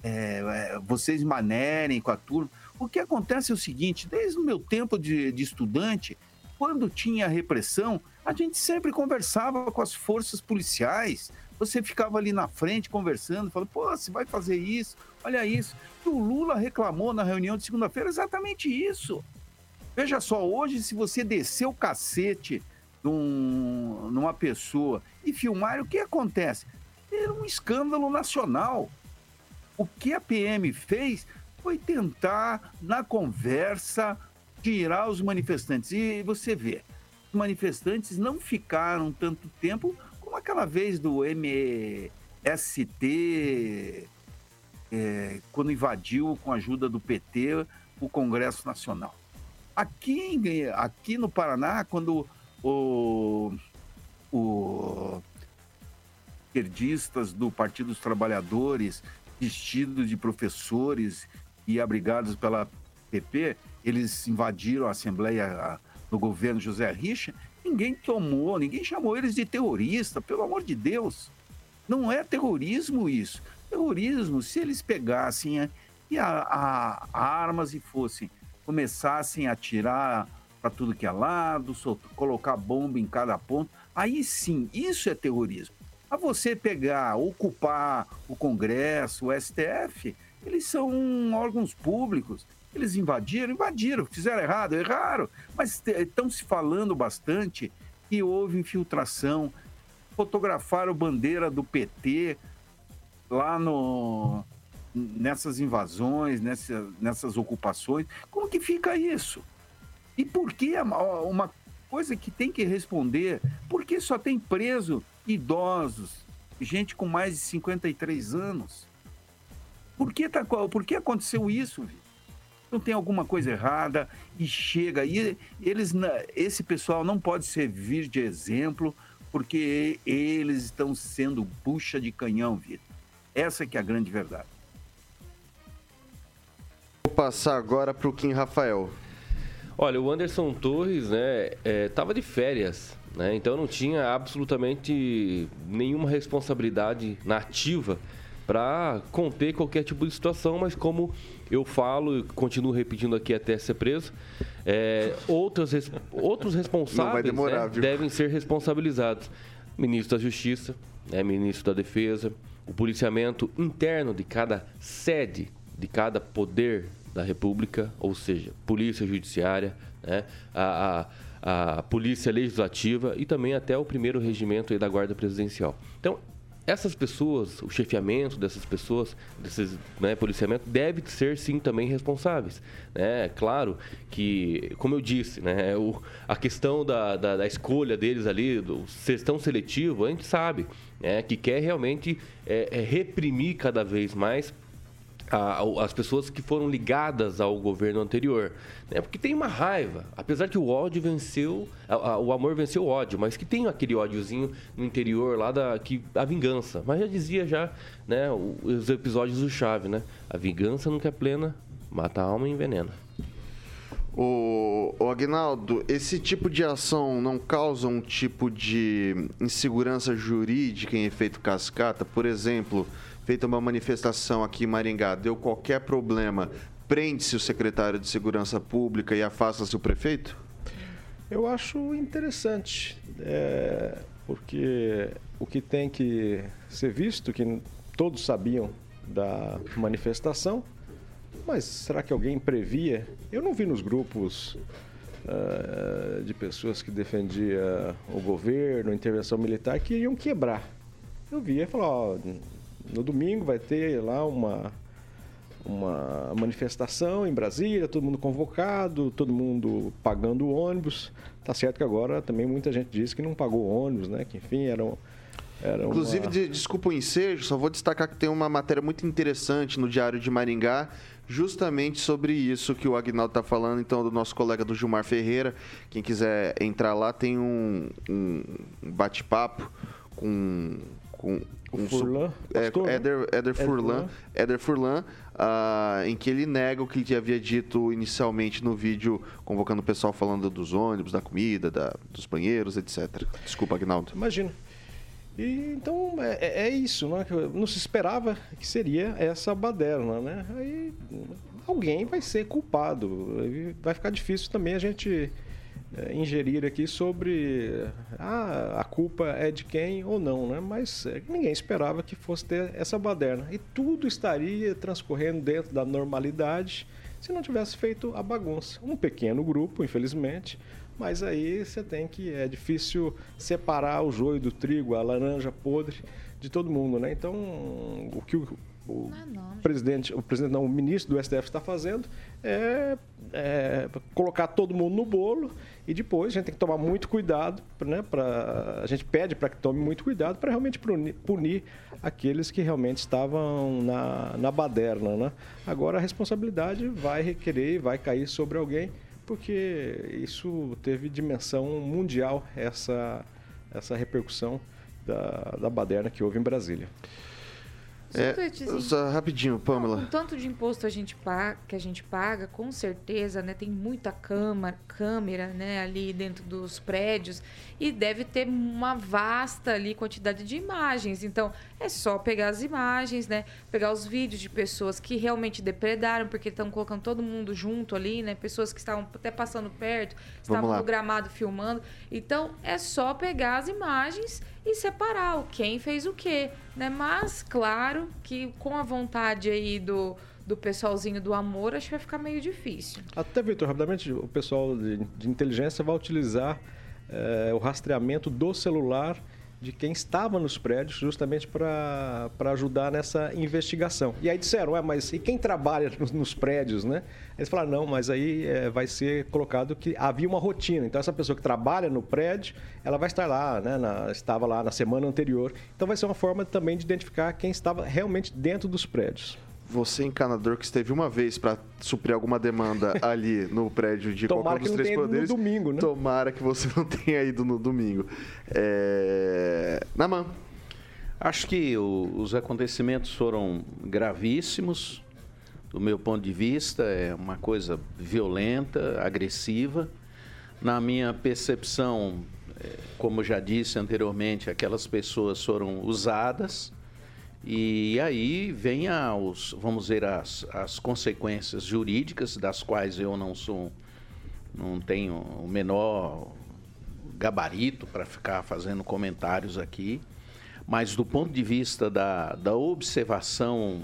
é, é, vocês manerem com a turma. O que acontece é o seguinte: desde o meu tempo de, de estudante, quando tinha repressão, a gente sempre conversava com as forças policiais. Você ficava ali na frente conversando, falando, pô, você vai fazer isso, olha isso. E o Lula reclamou na reunião de segunda-feira exatamente isso. Veja só, hoje, se você descer o cacete num- numa pessoa e filmar, o que acontece? É um escândalo nacional. O que a PM fez foi tentar, na conversa, tirar os manifestantes. E você vê, os manifestantes não ficaram tanto tempo como aquela vez do MST, é, quando invadiu, com a ajuda do PT, o Congresso Nacional. Aqui, aqui no Paraná, quando o, o esquerdistas do Partido dos Trabalhadores, vestidos de professores e abrigados pela PP, eles invadiram a Assembleia do governo José Richa, ninguém tomou, ninguém chamou eles de terrorista, pelo amor de Deus. Não é terrorismo isso. Terrorismo, se eles pegassem a, a, a armas e fossem, começassem a atirar para tudo que é lado, soltar, colocar bomba em cada ponto, aí sim, isso é terrorismo. A você pegar, ocupar o Congresso, o STF, eles são órgãos públicos. Eles invadiram, invadiram, fizeram errado, erraram. Mas estão se falando bastante que houve infiltração, fotografaram bandeira do PT lá no, nessas invasões, nessa, nessas ocupações. Como que fica isso? E por que uma coisa que tem que responder, por que só tem preso idosos, gente com mais de 53 anos. Por que, tá, por que aconteceu isso? Não tem alguma coisa errada e chega. E eles, esse pessoal não pode servir de exemplo porque eles estão sendo bucha de canhão, Vitor. Essa que é a grande verdade. Vou passar agora para o Kim Rafael. Olha, o Anderson Torres, né, é, tava de férias né? Então não tinha absolutamente nenhuma responsabilidade nativa para conter qualquer tipo de situação, mas como eu falo e continuo repetindo aqui até ser preso, é, outras, outros responsáveis demorar, né, devem ser responsabilizados. Ministro da Justiça, né, ministro da Defesa, o policiamento interno de cada sede, de cada poder da República, ou seja, Polícia Judiciária, né, a, a a Polícia Legislativa e também até o primeiro regimento da Guarda Presidencial. Então, essas pessoas, o chefiamento dessas pessoas, desses né, policiamento, deve ser sim também responsáveis. Né? Claro que, como eu disse, né, o, a questão da, da, da, escolha deles ali, do sextão seletivo, a gente sabe né, que quer realmente é, é reprimir cada vez mais a, as pessoas que foram ligadas ao governo anterior. Né? Porque tem uma raiva, apesar que o ódio venceu, a, a, o amor venceu o ódio, mas que tem aquele ódiozinho no interior lá da que a vingança. Mas já dizia já, né, os episódios do Chave, né? A vingança nunca é plena, mata a alma e envenena. O, o Agnaldo, esse tipo de ação não causa um tipo de insegurança jurídica em efeito cascata? Por exemplo, feita uma manifestação aqui em Maringá, deu qualquer problema, prende-se o secretário de Segurança Pública e afasta-se o prefeito? Eu acho interessante, é, porque o que tem que ser visto, que todos sabiam da manifestação, mas será que alguém previa? Eu não vi nos grupos uh, de pessoas que defendiam o governo, intervenção militar, que iriam quebrar. Eu via e falava, no domingo vai ter lá uma, uma manifestação em Brasília, todo mundo convocado, todo mundo pagando o ônibus. Tá certo que agora também muita gente diz que não pagou o ônibus, né? Que enfim, eram. Era Inclusive, uma... de, desculpa o ensejo, só vou destacar que tem uma matéria muito interessante no Diário de Maringá, justamente sobre isso que o Agnaldo está falando, então, do nosso colega do Gilmar Ferreira. Quem quiser entrar lá, tem um, um bate-papo com, com um Furlan, é, pastor, né? Éder, Éder, Furlan, Éder Furlan uh, em que ele nega o que ele havia dito inicialmente no vídeo, convocando o pessoal falando dos ônibus, da comida, da, dos banheiros, etc. Desculpa, Agnaldo. Imagina. E, então é, é, é isso, né? não se esperava que seria essa baderna, né? Aí alguém vai ser culpado. Vai ficar difícil também a gente é, ingerir aqui sobre ah, a culpa é de quem ou não, né? Mas é, ninguém esperava que fosse ter essa baderna. E tudo estaria transcorrendo dentro da normalidade se não tivesse feito a bagunça. Um pequeno grupo, infelizmente, mas aí você tem que. É difícil separar o joio do trigo, a laranja podre de todo mundo, né? Então, o que o o presidente, o presidente não, o ministro do STF está fazendo é, é colocar todo mundo no bolo e depois a gente tem que tomar muito cuidado, né? Pra, a gente pede para que tome muito cuidado para realmente punir, aqueles que realmente estavam na, na baderna, né? Agora a responsabilidade vai requerer, vai cair sobre alguém, porque isso teve dimensão mundial essa essa repercussão da, da baderna que houve em Brasília. É, só rapidinho, Pamela. Com tanto de imposto a gente paga, que a gente paga, com certeza, né, tem muita câmara, câmera, né, ali dentro dos prédios e deve ter uma vasta ali quantidade de imagens. Então, é só pegar as imagens, né, pegar os vídeos de pessoas que realmente depredaram, porque estão colocando todo mundo junto ali, né, pessoas que estavam até passando perto, estavam no gramado filmando. Então, é só pegar as imagens e separar o quem fez o quê, né? Mas claro que com a vontade aí do do pessoalzinho do amor, acho que vai ficar meio difícil. Até, Vitor, rapidamente, o pessoal de, de inteligência vai utilizar é, o rastreamento do celular de quem estava nos prédios, justamente para ajudar nessa investigação. E aí disseram, ué, mas e quem trabalha nos, nos prédios, né? Eles falaram, não, mas aí é, vai ser colocado que havia uma rotina. Então, essa pessoa que trabalha no prédio, ela vai estar lá, né? Na, estava lá na semana anterior. Então, vai ser uma forma também de identificar quem estava realmente dentro dos prédios você encanador que esteve uma vez para suprir alguma demanda ali no prédio de Tomara qualquer dos três poderes. No domingo, né? Tomara que você não tenha ido no domingo. É... Naman. Acho que o, os acontecimentos foram gravíssimos. Do meu ponto de vista, é uma coisa violenta, agressiva. Na minha percepção, é, como já disse anteriormente, aquelas pessoas foram usadas e aí vem os, vamos dizer, as, as consequências jurídicas, das quais eu não sou, não tenho o menor gabarito para ficar fazendo comentários aqui, mas do ponto de vista da, da observação,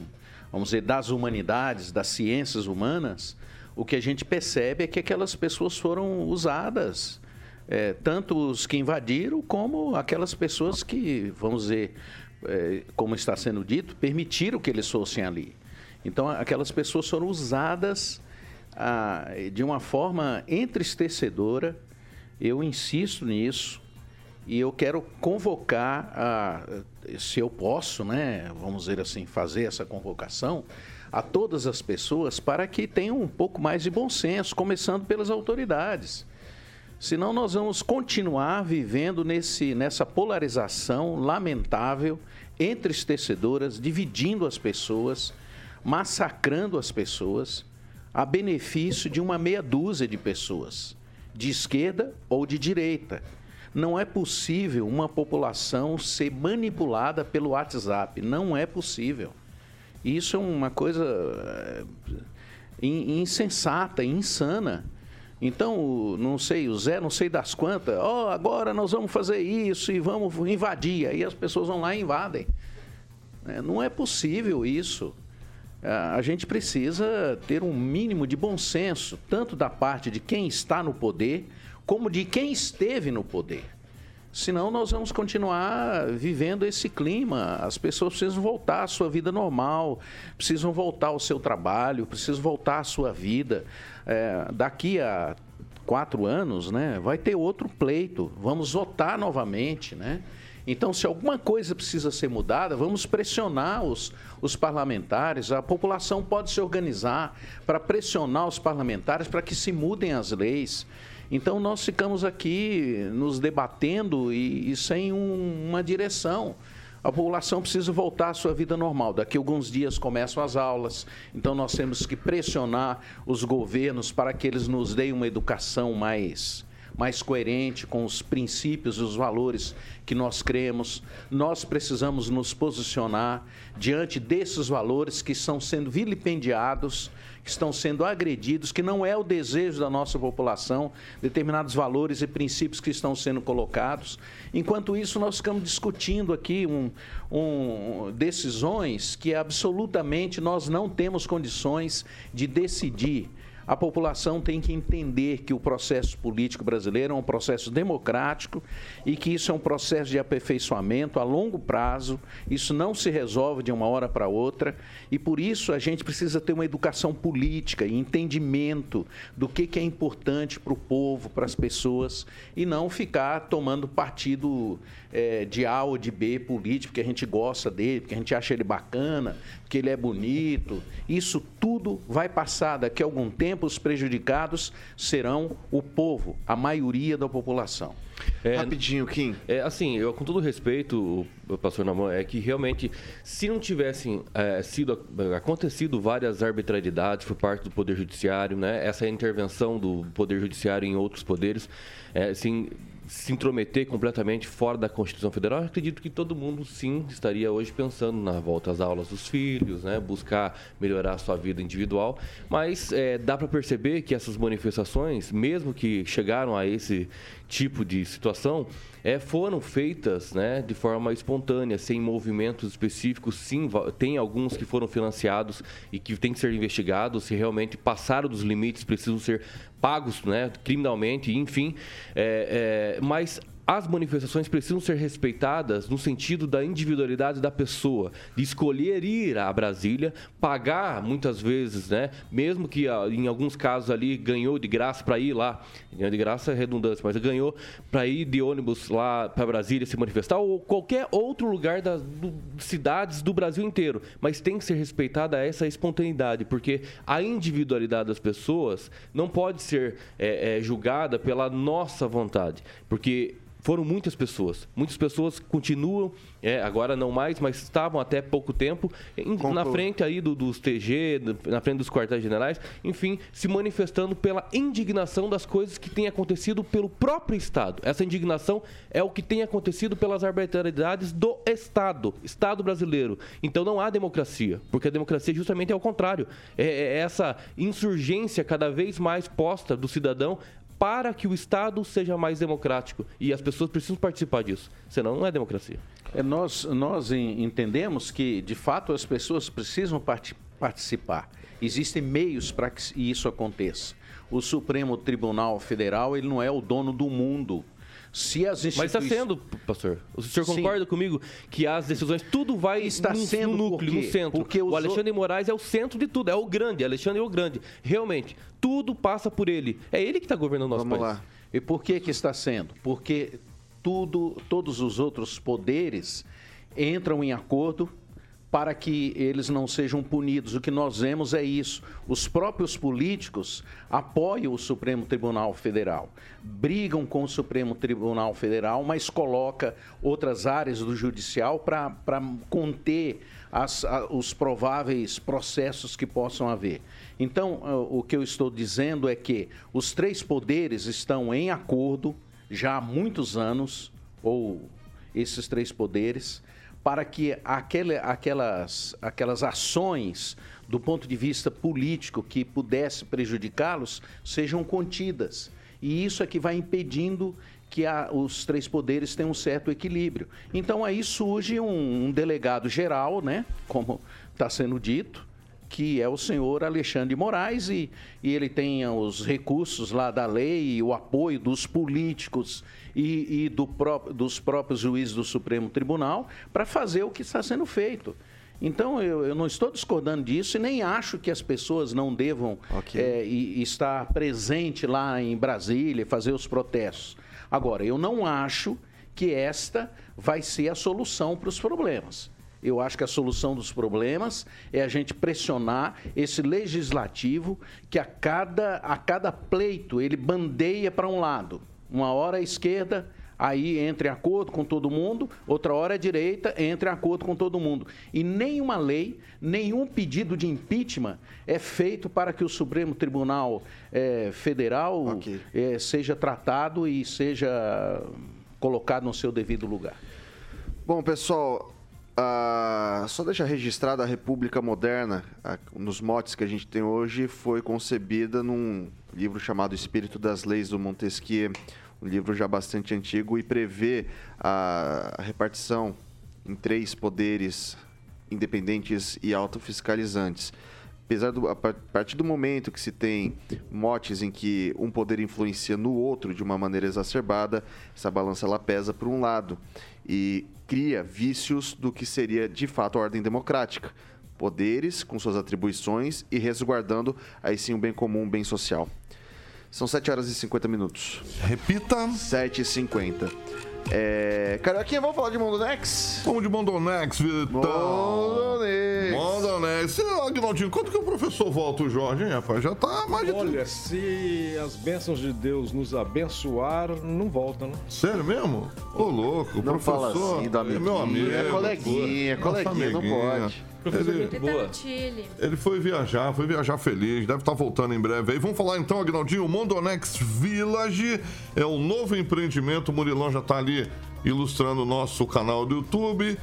vamos dizer, das humanidades, das ciências humanas, o que a gente percebe é que aquelas pessoas foram usadas, é, tanto os que invadiram como aquelas pessoas que, vamos dizer, é, como está sendo dito, permitiram que eles fossem ali. Então, aquelas pessoas foram usadas ah, de uma forma entristecedora. Eu insisto nisso e eu quero convocar, a, se eu posso, né, vamos dizer assim, fazer essa convocação a todas as pessoas para que tenham um pouco mais de bom senso, começando pelas autoridades. Senão nós vamos continuar vivendo nesse, nessa polarização lamentável, entristecedoras, dividindo as pessoas, massacrando as pessoas, a benefício de uma meia dúzia de pessoas, de esquerda ou de direita. Não é possível uma população ser manipulada pelo WhatsApp. Não é possível. Isso é uma coisa eh, insensata, insana. Então, não sei, o Zé, não sei das quantas, ó, oh, agora nós vamos fazer isso e vamos invadir. Aí as pessoas vão lá e invadem. É, não é possível isso. É, a gente precisa ter um mínimo de bom senso, tanto da parte de quem está no poder, como de quem esteve no poder. Senão nós vamos continuar vivendo esse clima. As pessoas precisam voltar à sua vida normal, precisam voltar ao seu trabalho, precisam voltar à sua vida. É, daqui a quatro anos, né, vai ter outro pleito. Vamos votar novamente, né? Então, se alguma coisa precisa ser mudada, vamos pressionar os, os parlamentares. A população pode se organizar para pressionar os parlamentares para que se mudem as leis. Então nós ficamos aqui nos debatendo e, e sem um, uma direção. A população precisa voltar à sua vida normal. Daqui a alguns dias começam as aulas, então nós temos que pressionar os governos para que eles nos deem uma educação mais mais coerente com os princípios e os valores que nós cremos. Nós precisamos nos posicionar diante desses valores que estão sendo vilipendiados que estão sendo agredidos, que não é o desejo da nossa população, determinados valores e princípios que estão sendo colocados. Enquanto isso, nós ficamos discutindo aqui um, um, decisões que absolutamente nós não temos condições de decidir. A população tem que entender que o processo político brasileiro é um processo democrático e que isso é um processo de aperfeiçoamento a longo prazo. Isso não se resolve de uma hora para outra e por isso a gente precisa ter uma educação política e entendimento do que, que é importante para o povo, para as pessoas e não ficar tomando partido é, de A ou de B político, porque a gente gosta dele, porque a gente acha ele bacana, porque ele é bonito. Isso tudo vai passar. Daqui a algum tempo, os prejudicados serão o povo, a maioria da população. É, Rapidinho, Kim. É, assim, eu, com todo respeito, pastor Namon, é que realmente, se não tivessem é, sido acontecido várias arbitrariedades por parte do Poder Judiciário, né, essa intervenção do Poder Judiciário em outros poderes, é, assim, se intrometer completamente fora da Constituição Federal, acredito que todo mundo sim estaria hoje pensando na volta às aulas dos filhos, né, buscar melhorar a sua vida individual, mas é, dá para perceber que essas manifestações, mesmo que chegaram a esse tipo de situação, é, foram feitas né, de forma espontânea, sem movimentos específicos. Sim, tem alguns que foram financiados e que têm que ser investigados, se realmente passaram dos limites, precisam ser pagos né, criminalmente, enfim. É, é, mas as manifestações precisam ser respeitadas no sentido da individualidade da pessoa, de escolher ir a Brasília, pagar muitas vezes, né? Mesmo que ah, em alguns casos ali ganhou de graça para ir lá, de graça é redundância, mas ganhou para ir de ônibus lá para Brasília se manifestar ou qualquer outro lugar das do, cidades do Brasil inteiro, mas tem que ser respeitada essa espontaneidade, porque a individualidade das pessoas não pode ser é, é, julgada pela nossa vontade, porque foram muitas pessoas. Muitas pessoas continuam, é, agora não mais, mas estavam até pouco tempo em, na frente aí do, dos TG, na frente dos quartéis generais, enfim, se manifestando pela indignação das coisas que têm acontecido pelo próprio Estado. Essa indignação é o que tem acontecido pelas arbitrariedades do Estado, Estado brasileiro. Então não há democracia, porque a democracia justamente é o contrário. É, é essa insurgência cada vez mais posta do cidadão para que o Estado seja mais democrático. E as pessoas precisam participar disso, senão não é democracia. É, nós, nós entendemos que, de fato, as pessoas precisam part participar. Existem meios para que isso aconteça. O Supremo Tribunal Federal ele não é o dono do mundo. Se as. Mas está sendo, pastor. O senhor Sim. concorda comigo que as decisões, tudo vai está no, sendo no núcleo, no centro. Porque o Alexandre de Moraes é o centro de tudo, é o grande. Alexandre é o grande. Realmente, tudo passa por ele. É ele que está governando o nosso Vamos país. Lá. E por que que está sendo? Porque tudo, todos os outros poderes entram em acordo para que eles não sejam punidos. O que nós vemos é isso. Os próprios políticos apoiam o Supremo Tribunal Federal, brigam com o Supremo Tribunal Federal, mas coloca outras áreas do judicial para conter as, a, os prováveis processos que possam haver. Então, o que eu estou dizendo é que os três poderes estão em acordo já há muitos anos, ou esses três poderes, para que aquele, aquelas, aquelas ações do ponto de vista político que pudesse prejudicá-los sejam contidas. E isso é que vai impedindo que a, os três poderes tenham um certo equilíbrio. Então aí surge um, um delegado geral, né, como está sendo dito, que é o senhor Alexandre Moraes, e, e ele tem os recursos lá da lei o apoio dos políticos e, e do pró dos próprios juízes do Supremo Tribunal para fazer o que está sendo feito. Então, eu, eu, não estou discordando disso e nem acho que as pessoas não devam okay. é, e, estar presente lá em Brasília, fazer os protestos. Agora, eu não acho que esta vai ser a solução para os problemas. Eu acho que a solução dos problemas é a gente pressionar esse legislativo que a cada, a cada pleito ele bandeia para um lado. Uma hora a esquerda, aí entra em acordo com todo mundo, outra hora a direita entra em acordo com todo mundo. E nenhuma lei, nenhum pedido de impeachment é feito para que o Supremo Tribunal é, Federal okay. é, seja tratado e seja colocado no seu devido lugar. Bom, pessoal, ah, só deixa registrado a República Moderna, nos motes que a gente tem hoje, foi concebida num livro chamado Espírito das Leis do Montesquieu, um livro já bastante antigo e prevê a, a repartição em três poderes independentes e autofiscalizantes. apesar do a par- partir do momento que se tem motes em que um poder influencia no outro de uma maneira exacerbada, essa balança ela pesa para um lado e cria vícios do que seria de fato a ordem democrática. Poderes com suas atribuições e resguardando aí sim o bem comum, o bem social. São 7 horas e 50 minutos. Repita. 7 e 50. É... Carioquinha, vamos falar de Mundo Next? Vamos de Mondonex, Vitão. Mondonex. Mondonex. E, Agnaldinho, quando que o professor volta, o Jorge, hein, rapaz? Já tá mais de... Olha, se as bênçãos de Deus nos abençoar, não volta, né? Sério mesmo? Ô, louco, o Não professor... fala assim do é meu amiguinho, amigo. é coleguinha. Nossa coleguinha, não pode. Professor, Ele- muito Ele tá boa. no Chile. Ele foi viajar, foi viajar feliz, deve estar voltando em breve aí. Vamos falar então, Agnaldinho, o Mondonex Village é um novo empreendimento. O Murilão já está ali ilustrando o nosso canal do YouTube.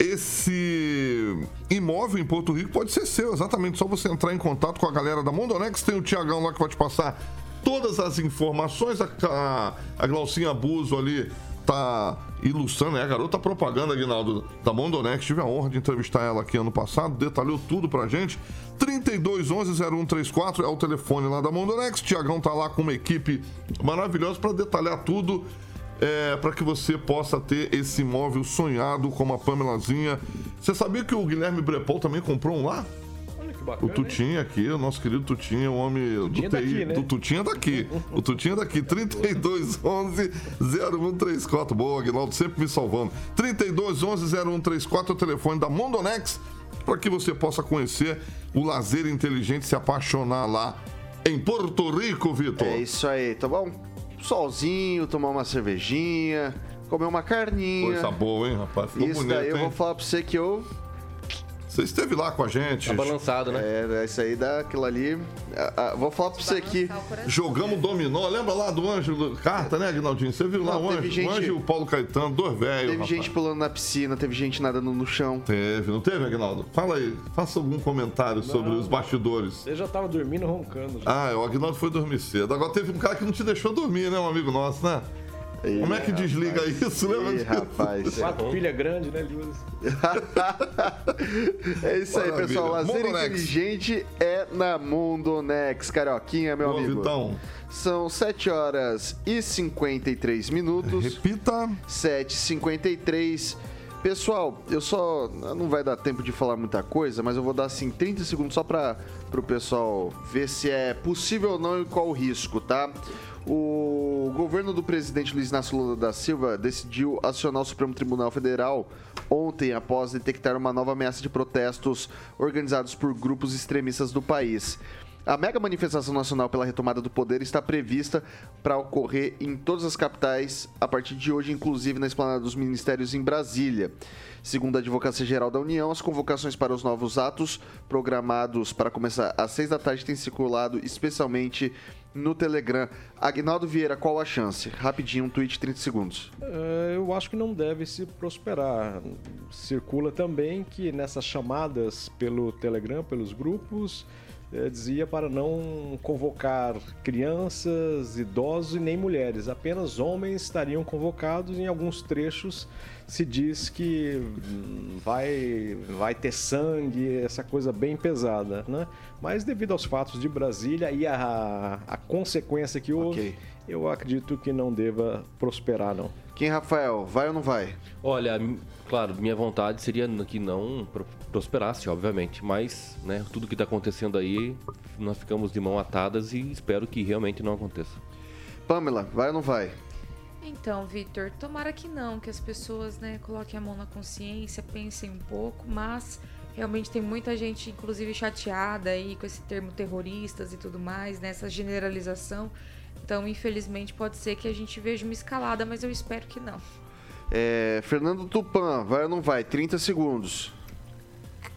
Esse imóvel em Porto Rico pode ser seu, exatamente. Só você entrar em contato com a galera da Mondonex. Tem o Tiagão lá que vai te passar todas as informações. A, a, a Glaucinha Abuso ali tá ilustrando, é a garota propaganda, Aguinaldo, da Mondonex. Tive a honra de entrevistar ela aqui ano passado, detalhou tudo pra gente. 3211-0134 é o telefone lá da Mondonex. Tiagão tá lá com uma equipe maravilhosa para detalhar tudo. É, para que você possa ter esse imóvel sonhado como a Pamelazinha. Você sabia que o Guilherme Brepol também comprou um lá? Olha que O bacana. hein? Tutinha aqui, o nosso querido Tutinha, o homem Tutinha do TI. daqui, né? Do Tutinha daqui. O Tutinha daqui, 3211 0134. Boa, Aguinaldo, sempre me salvando. 3211 0134 é o telefone da Mondonex, para que você possa conhecer o lazer inteligente, se apaixonar lá em Porto Rico, Vitor. É isso aí, tomar um solzinho, tomar uma cervejinha, comer uma carninha. Coisa boa, hein, rapaz? Ficou Isso bonito, daí eu hein? vou falar pra você que eu. Você esteve lá com a gente. Tá balançado, né? É, isso aí dá aquilo ali. ah, ah, vou falar pra você aqui. Jogamos dominó, lembra lá do Ângelo Carta, né, Aguinaldinho? Você viu lá Não, o Ângelo, gente- o Ângelo e o Paulo Caetano, dois velhos. Teve rapaz. gente pulando na piscina, teve gente nadando no chão. Teve, não teve, Aguinaldo? Fala aí, faça algum comentário sobre os bastidores. Ele já tava dormindo, roncando. Já. Ah, o Aguinaldo foi dormir cedo. Agora teve um cara que não te deixou dormir, né, um amigo nosso, né? Como é que desliga isso, disso? rapaz. Quatro pilha grande, né. É isso aí, Maravilha. pessoal. Lazer inteligente é na Mondonex. Carioquinha, meu Boa, amigo. Vitão. São 7 horas e 53 minutos. Repita. 7h53. Pessoal, eu só. Não vai dar tempo de falar muita coisa, mas eu vou dar assim 30 segundos só para o pessoal ver se é possível ou não e qual o risco, tá? O governo do presidente Luiz Inácio Lula da Silva decidiu acionar o Supremo Tribunal Federal ontem após detectar uma nova ameaça de protestos organizados por grupos extremistas do país. A mega manifestação nacional pela retomada do poder está prevista para ocorrer em todas as capitais a partir de hoje, inclusive na esplanada dos ministérios em Brasília. Segundo a Advocacia Geral da União, as convocações para os novos atos programados para começar às seis da tarde têm circulado especialmente no Telegram. Agnaldo Vieira, qual a chance? Rapidinho, um tweet, 30 segundos. É, eu acho que não deve se prosperar. Circula também que nessas chamadas pelo Telegram, pelos grupos, eh, dizia para não convocar crianças, idosos e nem mulheres. Apenas homens estariam convocados. Em alguns trechos se diz que vai, vai ter sangue, essa coisa bem pesada, né? Mas devido aos fatos de Brasília e a, a consequência que houve, Ok. eu acredito que não deva prosperar, não. Quem, Rafael, vai ou não vai? Olha, claro, minha vontade seria que não pro- prosperasse, obviamente, mas, né, tudo que está acontecendo aí, nós ficamos de mão atadas e espero que realmente não aconteça. Pamela, vai ou não vai? Então, Vitor, tomara que não, que as pessoas, né, coloquem a mão na consciência, pensem um pouco, mas realmente tem muita gente, inclusive, chateada aí com esse termo terroristas e tudo mais, né, essa generalização. Então, infelizmente, pode ser que a gente veja uma escalada, mas eu espero que não. É, Fernando Tupan, vai ou não vai? 30 segundos.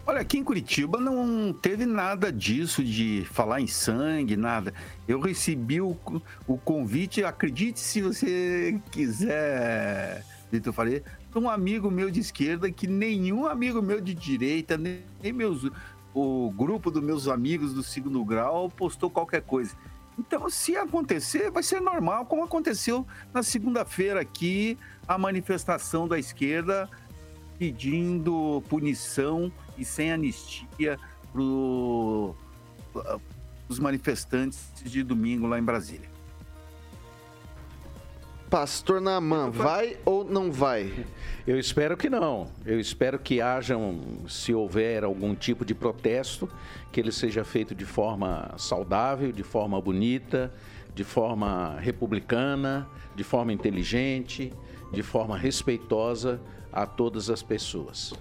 Olha, aqui em Curitiba não teve nada disso de falar em sangue, nada. Eu recebi o, o convite, acredite se você quiser, Vitor Faria, de um amigo meu de esquerda que nenhum amigo meu de direita, nem nem meus, o grupo dos meus amigos do segundo grau postou qualquer coisa. Então, se acontecer, vai ser normal, como aconteceu na segunda-feira aqui, a manifestação da esquerda pedindo punição e sem anistia pro ah, os manifestantes de domingo lá em Brasília. Pastor Naman, vai ou não vai? Eu espero que não. Eu espero que haja, um, se houver algum tipo de protesto, que ele seja feito de forma saudável, de forma bonita, de forma republicana, de forma inteligente, de forma respeitosa a todas as pessoas.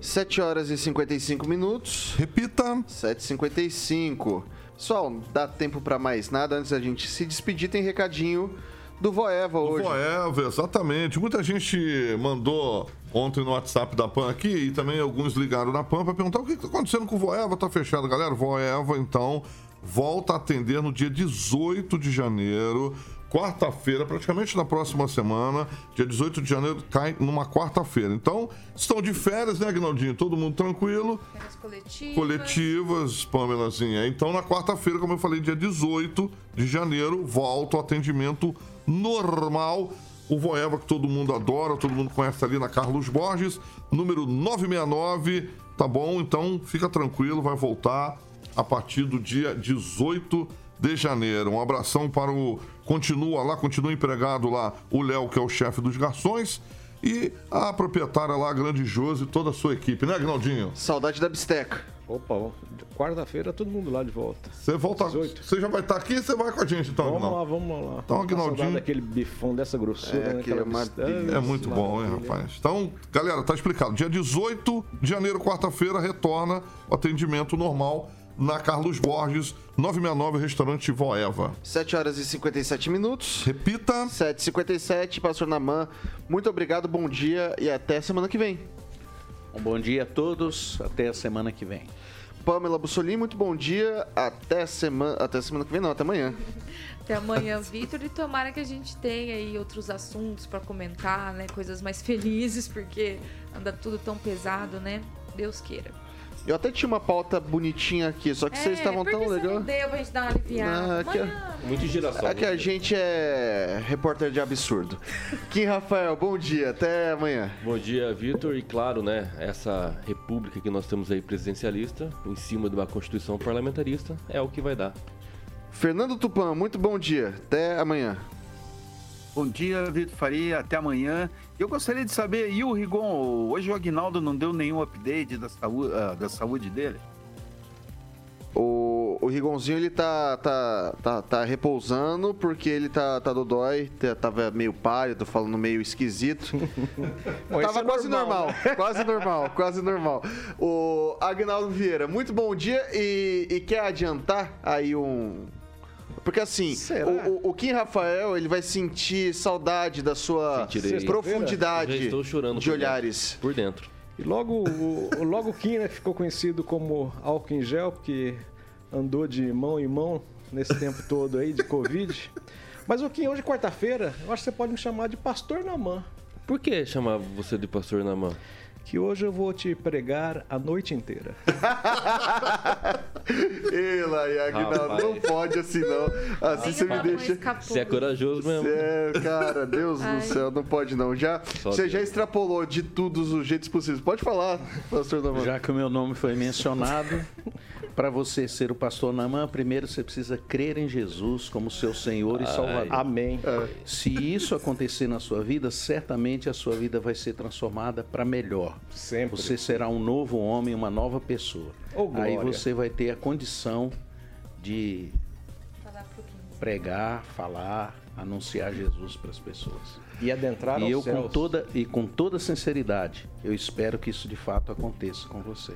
7 horas e 55 minutos. Repita. 7h55. Pessoal, dá tempo para mais nada. Antes da gente se despedir, tem recadinho do Voeva hoje. Voeva, exatamente. Muita gente mandou ontem no WhatsApp da PAN aqui e também alguns ligaram na PAN para perguntar o que está acontecendo com o Voeva. Tá fechado, galera. Voeva, então, volta a atender no dia 18 de janeiro. Quarta-feira, praticamente na próxima semana, dia 18 de janeiro, cai numa quarta-feira. Então, estão de férias, né, Agnaldinho? Todo mundo tranquilo. Férias coletivas. Coletivas, Pamelazinha. Então, na quarta-feira, como eu falei, dia 18 de janeiro, volta o atendimento normal. O Voeva, que todo mundo adora, todo mundo conhece ali na Carlos Borges, número 969, tá bom? Então, fica tranquilo, vai voltar a partir do dia 18 de janeiro. Um abração para o. Continua lá, continua empregado lá o Léo, que é o chefe dos garçons. E a proprietária lá, a grande Josi, e toda a sua equipe, né, Agnaldinho? Saudade da bisteca. Opa, quarta-feira todo mundo lá de volta. Você volta. Você já vai estar aqui e você vai com a gente, então, Vamos Agnaldo? lá, vamos lá. Então, Agnaldinho. daquele bifão dessa grossura, É, né? que Aquela é É muito bom, hein, rapaz? Então, galera, tá explicado. Dia 18 de janeiro, quarta-feira, retorna o atendimento normal na Carlos Borges, 969, restaurante Voeva. 7 horas e 57 minutos. Repita. 7h57, Pastor Naman. Muito obrigado, bom dia e até semana que vem. Um bom dia a todos, até a semana que vem. Pamela Bussolini, muito bom dia. Até semana, até semana que vem, não, até amanhã. Até amanhã, Vitor. E tomara que a gente tenha aí outros assuntos para comentar, né? Coisas mais felizes, porque anda tudo tão pesado, né? Deus queira. Eu até tinha uma pauta bonitinha aqui, só que vocês estavam tão legal. não deu pra gente dar uma aliviada? Ah, que- Amanhã. Muito girassol. É que a gente é repórter de absurdo. Kim Rafael, bom dia, até amanhã. Bom dia, Vitor. E claro, né, essa república que nós temos aí presidencialista, em cima de uma constituição parlamentarista, é o que vai dar. Fernando Tupan, muito bom dia, até amanhã. Bom dia, Vitor Faria. Até amanhã. Eu gostaria de saber, e o Rigon, hoje o Agnaldo não deu nenhum update da saúde, da saúde dele? O, o Rigonzinho, ele tá, tá, tá, tá repousando porque ele tá, tá dodói, tá- tava meio pálido, falando meio esquisito. Bom, tava é quase normal, normal, quase normal, quase normal. O Agnaldo Vieira, muito bom dia e, e quer adiantar aí um... Porque assim, o, o, o Kim Rafael, ele vai sentir saudade da sua Sentirei. profundidade Já estou chorando de por olhares. Por dentro. E logo, o, logo o Kim né, ficou conhecido como álcool em gel, porque andou de mão em mão nesse tempo todo aí de Covid. Mas o Kim, hoje quarta-feira, eu acho que você pode me chamar de Pastor Namã. Por que chamar você de pastor na mão? Que hoje eu vou te pregar a noite inteira. Ela e não pode assim não. Assim você me deixa... Você é corajoso mesmo. É, cara, Deus do céu, não pode não. Já, Só você Deus. já extrapolou de todos os jeitos possíveis. Pode falar, pastor Daman. Já que o meu nome foi mencionado, para você ser o pastor Namã, primeiro você precisa crer em Jesus como seu Senhor e Salvador. Amém. Se isso acontecer na sua vida, certamente a sua vida vai ser transformada para melhor. Sempre. Você será um novo homem, uma nova pessoa. Oh. Aí você vai ter a condição de pregar, falar, anunciar Jesus para as pessoas. E adentrar E aos eu com céus. toda e com toda sinceridade, eu espero que isso de fato aconteça com você.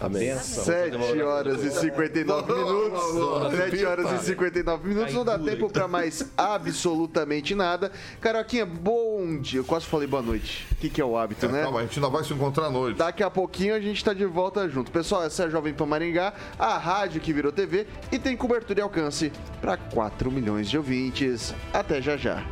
Amém. Benção. 7 horas e 59 minutos. 7 horas e 59 minutos. Não dá tempo pra mais absolutamente nada. Caroquinha, bom dia. Eu quase falei boa noite. O que, que é o hábito, né? Calma, a gente ainda vai se encontrar à noite. Daqui a pouquinho a gente tá de volta junto. Pessoal, essa é a Jovem Pan Maringá, a rádio que virou TV e tem cobertura e alcance para 4 milhões de ouvintes. Até já já.